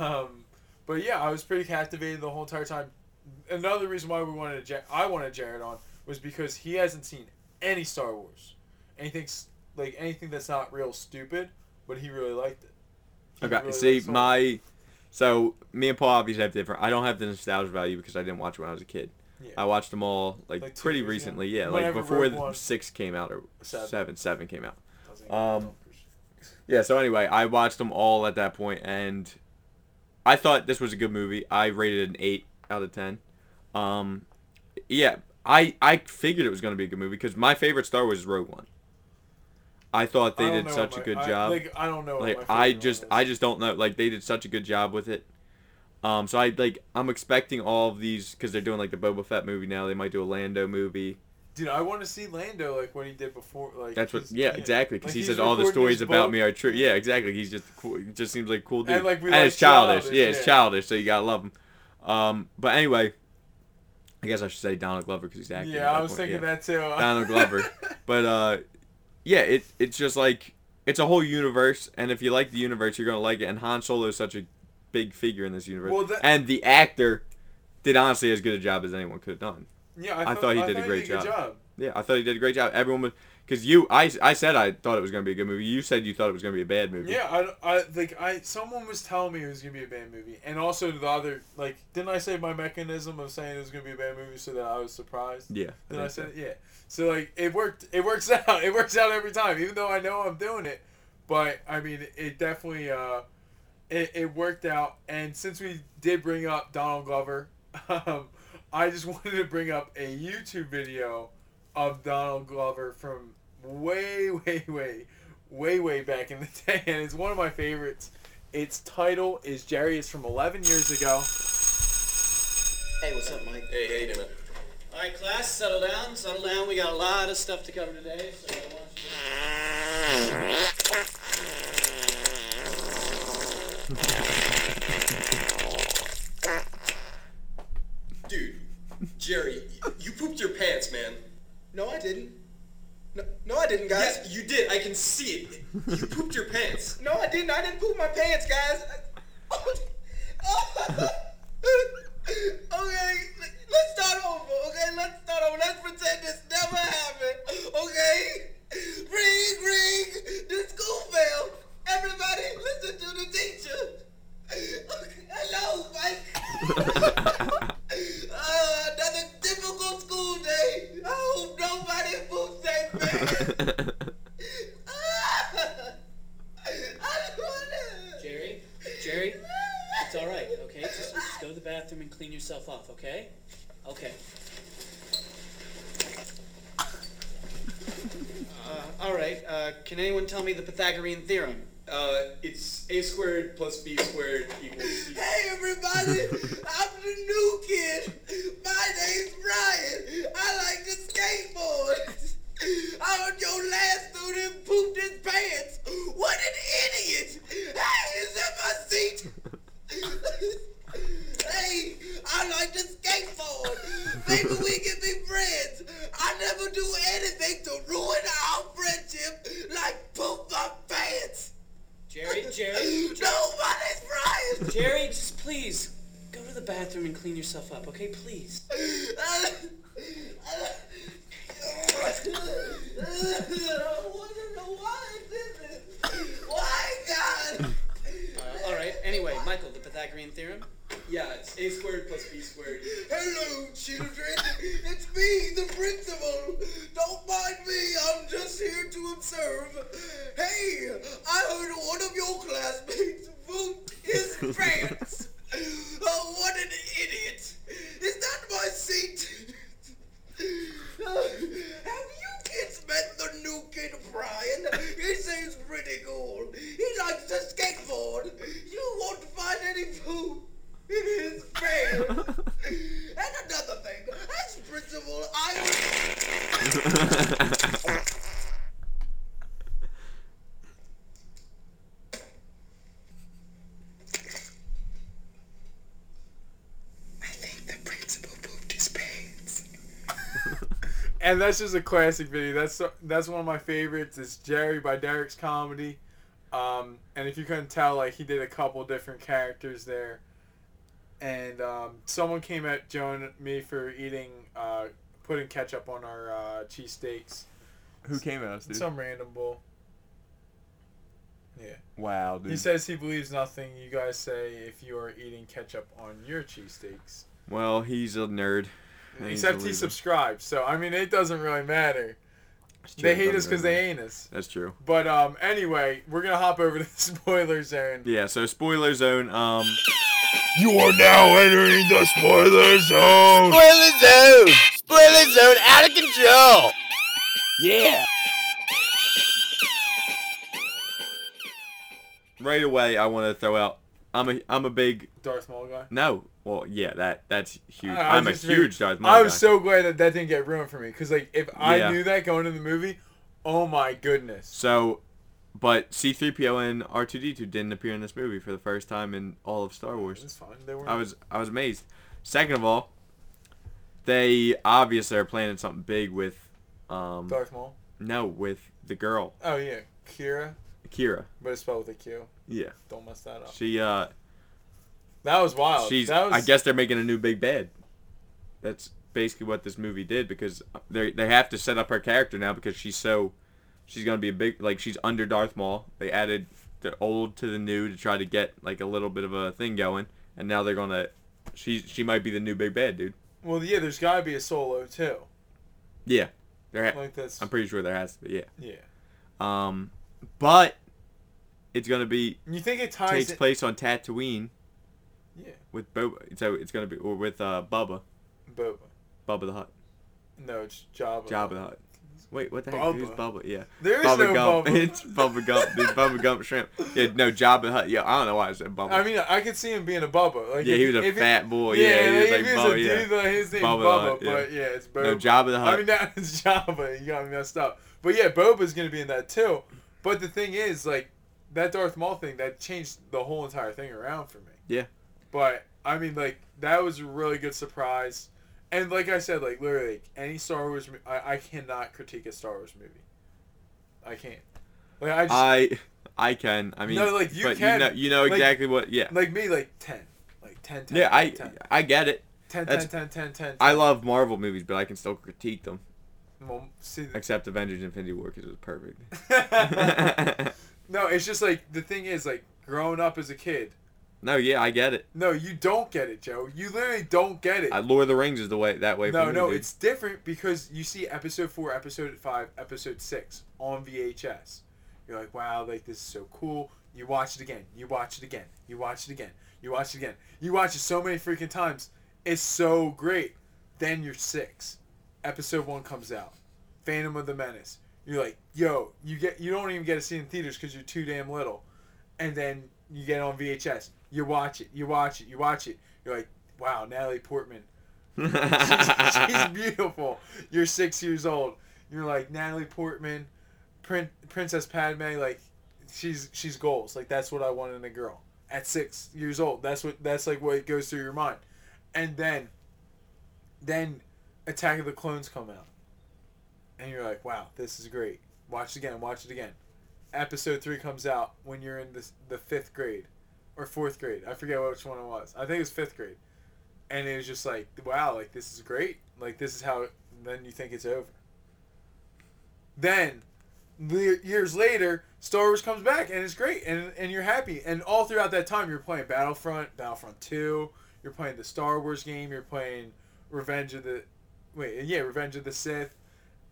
Speaker 2: Um, but yeah, I was pretty captivated the whole entire time. Another reason why we wanted Jar- I wanted Jared on was because he hasn't seen any Star Wars. Anything's like anything that's not real stupid, but he really liked it. He
Speaker 1: Okay.
Speaker 2: really
Speaker 1: See,
Speaker 2: liked Star Wars.
Speaker 1: my so me and Paul obviously have different. I don't have the nostalgia value because I didn't watch it when I was a kid.
Speaker 2: Yeah.
Speaker 1: I watched them all like,
Speaker 2: Like
Speaker 1: pretty
Speaker 2: years
Speaker 1: recently. Yeah, like before the six came out or
Speaker 2: Seven.
Speaker 1: seven. Seven came out. Um. Yeah, so anyway, I watched them all at that point, and I thought this was a good movie. I rated it an eight out of ten. Um, yeah, I I figured it was going to be a good movie because my favorite Star Wars is Rogue One. I thought they
Speaker 2: don't
Speaker 1: did
Speaker 2: know
Speaker 1: such a good
Speaker 2: I,
Speaker 1: job.
Speaker 2: Like I don't know.
Speaker 1: Like I just. I just don't know. Like they did such a good job with it. Um, so I like I'm expecting all of these because they're doing like the Boba Fett movie now. They might do a Lando movie.
Speaker 2: dude, I want to see Lando like what he did before. Like
Speaker 1: That's what. Yeah, exactly. Because
Speaker 2: Like,
Speaker 1: he says all the stories about me are true. Yeah, exactly. He's just cool. He just seems like a cool dude.
Speaker 2: And, like, we
Speaker 1: and
Speaker 2: like
Speaker 1: it's childish.
Speaker 2: childish,
Speaker 1: Yeah, it's childish. So you gotta love him. Um, but anyway, I guess I should say Donald Glover because he's acting.
Speaker 2: Yeah, I was
Speaker 1: point,
Speaker 2: thinking
Speaker 1: yeah.
Speaker 2: that too.
Speaker 1: Donald Glover. [laughs] But uh, yeah, it it's just like it's a whole universe, and if you like the universe, you're gonna like it. And Han Solo is such a big figure in this universe,
Speaker 2: Well, that-
Speaker 1: and the actor did honestly as good a job as anyone could have done.
Speaker 2: yeah,
Speaker 1: I thought he did a great
Speaker 2: good
Speaker 1: job. Yeah, I thought he did a great job. Everyone was because you, I, I said I thought it was gonna be a good movie. You said you thought it was gonna be a bad movie.
Speaker 2: Yeah, I, I like I someone was telling me it was gonna be a bad movie, and also the other like didn't I say my mechanism of saying it was gonna be a bad movie so that I was surprised?
Speaker 1: Yeah.
Speaker 2: Then I
Speaker 1: think so.
Speaker 2: said yeah. So like it worked. It works [laughs] out. It works out every time, even though I know I'm doing it. But I mean, it definitely uh, it, it worked out. And since we did bring up Donald Glover, um, I just [laughs] wanted to bring up a YouTube video of Donald Glover from way, [laughs] way, way, way, way back in the day, and it's one of my favorites. Its title is Jerry. It's from 11 years ago.
Speaker 3: Hey, what's up, Mike?
Speaker 4: Hey, hey, you doing?
Speaker 3: All right, class, settle down, settle down. We got a lot of stuff to cover today, so I want you
Speaker 4: Dude, Jerry, you pooped your pants, man.
Speaker 3: No, I didn't. No, no, I didn't, guys.
Speaker 4: Yes, you did. I can see it. You pooped your pants. [laughs]
Speaker 3: No, I didn't. I didn't poop my pants, guys. [laughs] okay, let's start over. Okay, let's start over. Let's pretend this never happened. Okay, ring, ring. The school bell. Everybody, listen to the teacher. Hello, Mike. [laughs] Uh, another difficult school day. I hope nobody poops their pants. Jerry, Jerry, it's all right, okay? Just, just go to the bathroom and clean yourself off, okay? Okay. Uh, all right. Uh, can anyone tell me the Pythagorean theorem?
Speaker 4: Uh, it's a squared plus b squared equals c.
Speaker 3: Hey everybody, I'm the new kid. My name's Brian. I like to skateboard. I heard your last student pooped his pants. What an idiot! Hey, is that my seat? [laughs] hey, I like to skateboard. Maybe we can be friends. I never do anything to ruin our friendship like poop my pants.
Speaker 5: Jerry, [laughs] Jerry,
Speaker 3: Nobody's Brian.
Speaker 5: Jerry, just please go to the bathroom and clean yourself up, okay? Please. [laughs] [laughs]
Speaker 3: Why, God?
Speaker 5: Uh, all right. Anyway, Michael, the Pythagorean theorem.
Speaker 4: Yeah, it's a squared plus b squared.
Speaker 3: Hello, children. It's me, the principal. Don't mind me. I'm just here to observe. Hey, I heard one of your classmates pooped his pants. Oh, what an idiot. Is that my seat? Have you kids met the new kid Brian? He seems pretty cool. He likes to skateboard. You won't find any poop in his pants. and another thing, as principal, I I think the principal pooped his pants.
Speaker 2: and that's just a classic video. That's that's one of my favorites. It's Jerry by Derrick's Comedy. Um, and if you couldn't tell, like he did a couple different characters there. And um, someone came at Joe and me for eating, uh, putting ketchup on our uh, cheesesteaks.
Speaker 1: Who came at us, dude?
Speaker 2: Some random bull. Yeah.
Speaker 1: wow, dude.
Speaker 2: He says he believes nothing you guys say if you are eating ketchup on your cheesesteaks.
Speaker 1: well, he's a nerd. And he's a
Speaker 2: Except he
Speaker 1: loser.
Speaker 2: subscribes, so I mean it doesn't really matter.
Speaker 1: True,
Speaker 2: They hate us because they
Speaker 1: matter.
Speaker 2: ain't us.
Speaker 1: That's true.
Speaker 2: But um, anyway, we're gonna hop over to the [laughs] spoiler zone.
Speaker 1: Yeah. So spoiler zone. Um.
Speaker 6: You are now entering the spoiler zone.
Speaker 7: Spoiler zone! Spoiler zone out of control!
Speaker 6: Yeah.
Speaker 1: Right away, I want to throw out. I'm a I'm a big
Speaker 2: Darth Maul guy.
Speaker 1: no. Well, yeah, that that's huge.
Speaker 2: I-
Speaker 1: I'm a huge Darth Maul guy.
Speaker 2: I was
Speaker 1: guy.
Speaker 2: so glad that that didn't get ruined for me because like if I
Speaker 1: Yeah.
Speaker 2: knew that going into the movie, oh my goodness.
Speaker 1: So, but C-3PO and R2D2 didn't appear in this movie for the first time in all of Star Wars.
Speaker 2: It's fine. They were.
Speaker 1: I was I was amazed. Second of all, they obviously are planning something big with, um,
Speaker 2: Darth Maul.
Speaker 1: no, with the girl
Speaker 2: Oh yeah, Qi'ra,
Speaker 1: Qi'ra.
Speaker 2: but it's spelled with a Q.
Speaker 1: Yeah,
Speaker 2: Don't mess that up.
Speaker 1: she uh,
Speaker 2: That was wild.
Speaker 1: she's.
Speaker 2: that was,
Speaker 1: I guess they're making a new big bad. That's basically what this movie did because they they have to set up her character now because she's so, she's gonna be a big like she's under Darth Maul. They added the old to the new to try to get like a little bit of a thing going, and now they're gonna. She she might be the new big bad dude.
Speaker 2: Well, yeah, there's gotta be a solo too.
Speaker 1: Yeah, there. Ha-
Speaker 2: Like that's.
Speaker 1: I'm pretty sure there has to be. Yeah.
Speaker 2: yeah.
Speaker 1: Um, but it's gonna be
Speaker 2: You think it ties
Speaker 1: takes
Speaker 2: in-
Speaker 1: place on Tatooine
Speaker 2: Yeah,
Speaker 1: with Boba. So it's gonna be or with uh Bubba,
Speaker 2: Boba.
Speaker 1: Bubba the Hut,
Speaker 2: No, it's Jabba.
Speaker 1: Jabba the Hutt. Wait, what the heck? Who's
Speaker 2: Bubba.
Speaker 1: Bubba? Yeah,
Speaker 2: There is
Speaker 1: Bubba
Speaker 2: no
Speaker 1: Gump.
Speaker 2: Bubba. [laughs]
Speaker 1: It's Bubba Gump. It's Bubba Gump shrimp. Yeah, no Jabba the Hutt. Yeah, I don't know why I said Bubba.
Speaker 2: I mean, I could see him being a Bubba. Like
Speaker 1: yeah,
Speaker 2: if-
Speaker 1: he was a
Speaker 2: it-
Speaker 1: fat boy.
Speaker 2: Yeah,
Speaker 1: Yeah, he was like
Speaker 2: he
Speaker 1: Bubba.
Speaker 2: a
Speaker 1: Yeah.
Speaker 2: dude, like, his name
Speaker 1: Bubba
Speaker 2: Bubba,
Speaker 1: Hut, yeah.
Speaker 2: but yeah, it's Boba.
Speaker 1: No Jabba the Hutt.
Speaker 2: I mean, that [laughs] is Jabba. You got me messed up. But yeah, Boba's gonna be in that too. But the thing is, like, that Darth Maul thing that changed the whole entire thing around for me.
Speaker 1: Yeah.
Speaker 2: But I mean, like, that was a really good surprise. And like I said, like literally, like, any Star Wars, mo- I I cannot critique a Star Wars movie. I can't. Like I just
Speaker 1: I I can. I mean,
Speaker 2: No, like, you
Speaker 1: but
Speaker 2: can.
Speaker 1: You know, you know
Speaker 2: Like-
Speaker 1: exactly what. Yeah.
Speaker 2: like me, like ten, like 10, 10,
Speaker 1: Yeah, I
Speaker 2: 10,
Speaker 1: I get it.
Speaker 2: 10, 10,
Speaker 1: that's-
Speaker 2: 10, 10, 10,
Speaker 1: I love Marvel movies, but I can still critique them.
Speaker 2: Well, see,
Speaker 1: Except Avengers: Infinity War because it was perfect. [laughs] [laughs] [laughs]
Speaker 2: no, it's just like the thing is like growing up as a kid.
Speaker 1: no, yeah, I get it.
Speaker 2: No, you don't get it, Joe. You literally don't get it.
Speaker 1: Uh, Lord of the Rings is the way that way.
Speaker 2: no,
Speaker 1: for me,
Speaker 2: no,
Speaker 1: dude.
Speaker 2: it's different because you see episode four, episode five, episode six on VHS. You're like, wow, like this is so cool. You watch it again. You watch it again. You watch it again. You watch it again. You watch it so many freaking times. It's so great. Then you're six. Episode one comes out. Phantom of the Menace. You're like, yo, you get you don't even get to see it in theaters because you're too damn little. And then you get on VHS. You watch it. You watch it. You watch it. You're like, wow, Natalie Portman she's, [laughs] [laughs] she's beautiful. You're six years old. You're like Natalie Portman, Prin- Princess Padme. Like she's she's goals. Like that's what I want in a girl at six years old. That's what that's like what goes through your mind. And then, then, Attack of the Clones come out, and you're like, wow, this is great. Watch it again. Watch it again. Episode three comes out when you're in the the fifth grade, or fourth grade. I forget which one it was. I think it was fifth grade and it was just like wow like this is great like this is how then you think it's over then years later star wars comes back and it's great and, and you're happy and all throughout that time you're playing battlefront battlefront 2 you're playing the star wars game you're playing revenge of the wait yeah revenge of the sith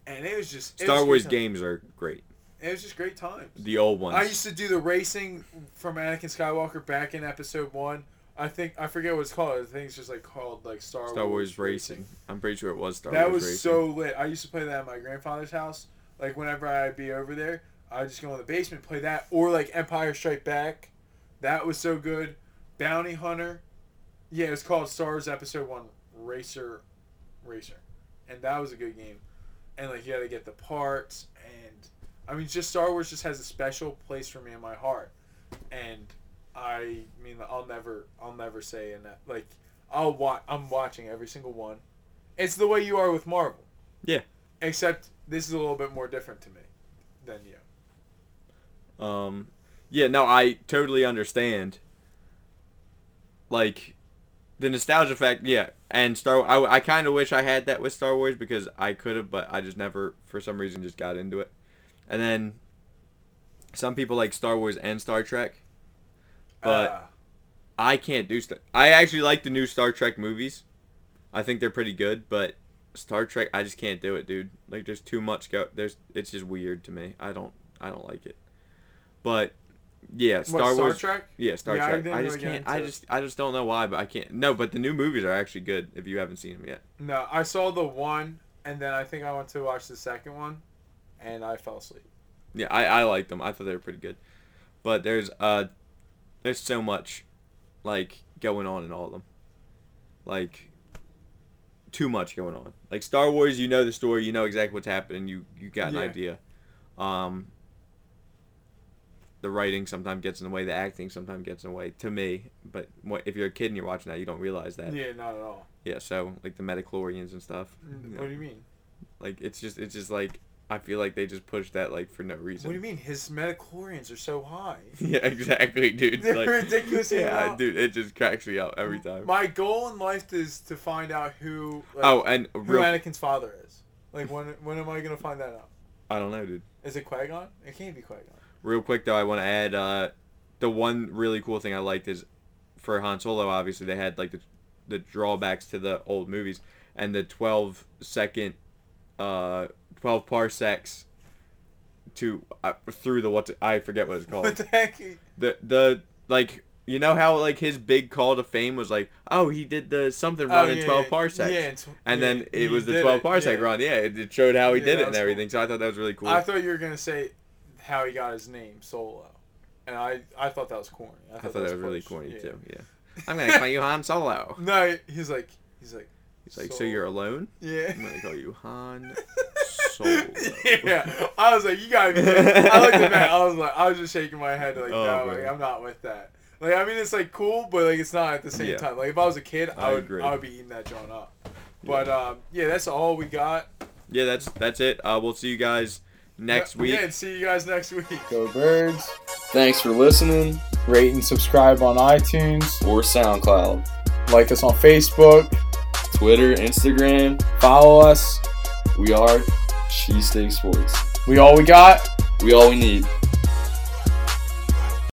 Speaker 2: and it was just it
Speaker 1: Star
Speaker 2: was
Speaker 1: Wars games are great.
Speaker 2: it was just great times
Speaker 1: The old ones.
Speaker 2: I used to do the racing from Anakin Skywalker back in episode one. I think I forget what it's called. I think it's just like called like Star,
Speaker 1: Star Wars Racing. I'm pretty sure it was Star
Speaker 2: that
Speaker 1: Wars
Speaker 2: was
Speaker 1: Racing.
Speaker 2: so lit. I used to play that at my grandfather's house. Like whenever I'd be over there, I'd just go in the basement play that, or like Empire Strike Back. That was so good. Bounty Hunter. Yeah, it's called Star Wars Episode One Racer, Racer, and that was a good game. And like you got to get the parts, and I mean, just Star Wars just has a special place for me in my heart, and I mean, I'll never, I'll never say in that like I'll watch. I'm watching every single one. It's the way you are with Marvel.
Speaker 1: Yeah.
Speaker 2: Except this is a little bit more different to me than you.
Speaker 1: Um, yeah, no, I totally understand. Like, the nostalgia fact, yeah, and Star. I, I kind of wish I had that with Star Wars because I could have, but I just never, for some reason, just got into it. And then, some people like Star Wars and Star Trek, but
Speaker 2: Uh,
Speaker 1: I can't do stuff. I actually like the new Star Trek movies. I think they're pretty good, but Star Trek, I just can't do it, dude. Like, there's too much go. There's, it's just weird to me. I don't, I don't like it. But yeah, Star
Speaker 2: what, Star
Speaker 1: Wars.
Speaker 2: Trek.
Speaker 1: Yeah, Star
Speaker 2: Yeah, I
Speaker 1: Trek.
Speaker 2: didn't
Speaker 1: I, just can't. I just, I just don't know why, but I can't. No, but the new movies are actually good. If you haven't seen them yet.
Speaker 2: No, I saw the one, and then I think I went to watch the second one, and I fell asleep.
Speaker 1: Yeah, I, I liked them. I thought they were pretty good. But there's uh, there's so much, like going on in all of them. Like, too much going on. Like Star Wars, you know the story, you know exactly what's happening, you you got an
Speaker 2: Yeah.
Speaker 1: idea. Um. The writing sometimes gets in the way, the acting sometimes gets in the way. To me, but what, if you're a kid and you're watching that, you don't realize that.
Speaker 2: Yeah, not at all.
Speaker 1: Yeah, so like the midi-chlorians and stuff.
Speaker 2: Mm. What do you mean?
Speaker 1: Like it's just it's just like I feel like they just pushed that like for no reason.
Speaker 2: What do you mean? His midi-chlorians are so high. [laughs]
Speaker 1: Yeah, exactly, dude. [laughs]
Speaker 2: They're
Speaker 1: like,
Speaker 2: ridiculously
Speaker 1: Yeah, dude, it just cracks me up every time.
Speaker 2: My goal in life is to find out who. Like,
Speaker 1: oh, and
Speaker 2: who
Speaker 1: real,
Speaker 2: Anakin's father is. Like when when am I gonna find that out?
Speaker 1: I don't know, dude.
Speaker 2: Is it Qui Gon? It can't be Qui Gon.
Speaker 1: Real quick though, I want to add uh, the one really cool thing I liked is for Han Solo. Obviously, they had like the the drawbacks to the old movies and the 12 second, uh, 12 parsecs to uh, through the what I forget what it's called.
Speaker 2: What the heck?
Speaker 1: the the like you know how like his big call to fame was like oh he did the something run
Speaker 2: Oh,
Speaker 1: in
Speaker 2: yeah,
Speaker 1: 12 parsecs
Speaker 2: yeah, and tw-
Speaker 1: and
Speaker 2: yeah,
Speaker 1: then it was the 12
Speaker 2: it,
Speaker 1: parsec
Speaker 2: yeah.
Speaker 1: run yeah it, it showed how he did it and
Speaker 2: was cool.
Speaker 1: everything so I thought that was really cool
Speaker 2: I thought you were gonna say how he got his name solo, and I I thought that was corny. I
Speaker 1: I
Speaker 2: thought,
Speaker 1: thought that was really corny
Speaker 2: Yeah.
Speaker 1: too yeah I'm gonna call you Han Solo [laughs]
Speaker 2: No, he's like he's like
Speaker 1: he's like so you're alone
Speaker 2: yeah.
Speaker 1: I'm gonna call you Han [laughs] Solo
Speaker 2: yeah, I was like, you gotta be. I looked at that. I was like, I was just shaking my head like,
Speaker 1: Oh,
Speaker 2: no, like I'm not with that. Like, I mean, it's like cool, but like it's not at the same
Speaker 1: Yeah.
Speaker 2: time. Like, if I was a kid, I,
Speaker 1: I
Speaker 2: would,
Speaker 1: agree.
Speaker 2: I would be eating that John up. But um, yeah, that's all we got
Speaker 1: yeah that's that's it uh, we'll see you guys next
Speaker 2: Yeah,
Speaker 1: week
Speaker 2: Yeah, and see you guys next week.
Speaker 8: Go Birds. Thanks for listening. Rate and subscribe on iTunes.
Speaker 9: or SoundCloud,
Speaker 8: Like us on Facebook.
Speaker 9: Twitter, Instagram.
Speaker 8: Follow us.
Speaker 9: We are Cheesesteak Sports.
Speaker 8: We all we got.
Speaker 9: We all we need.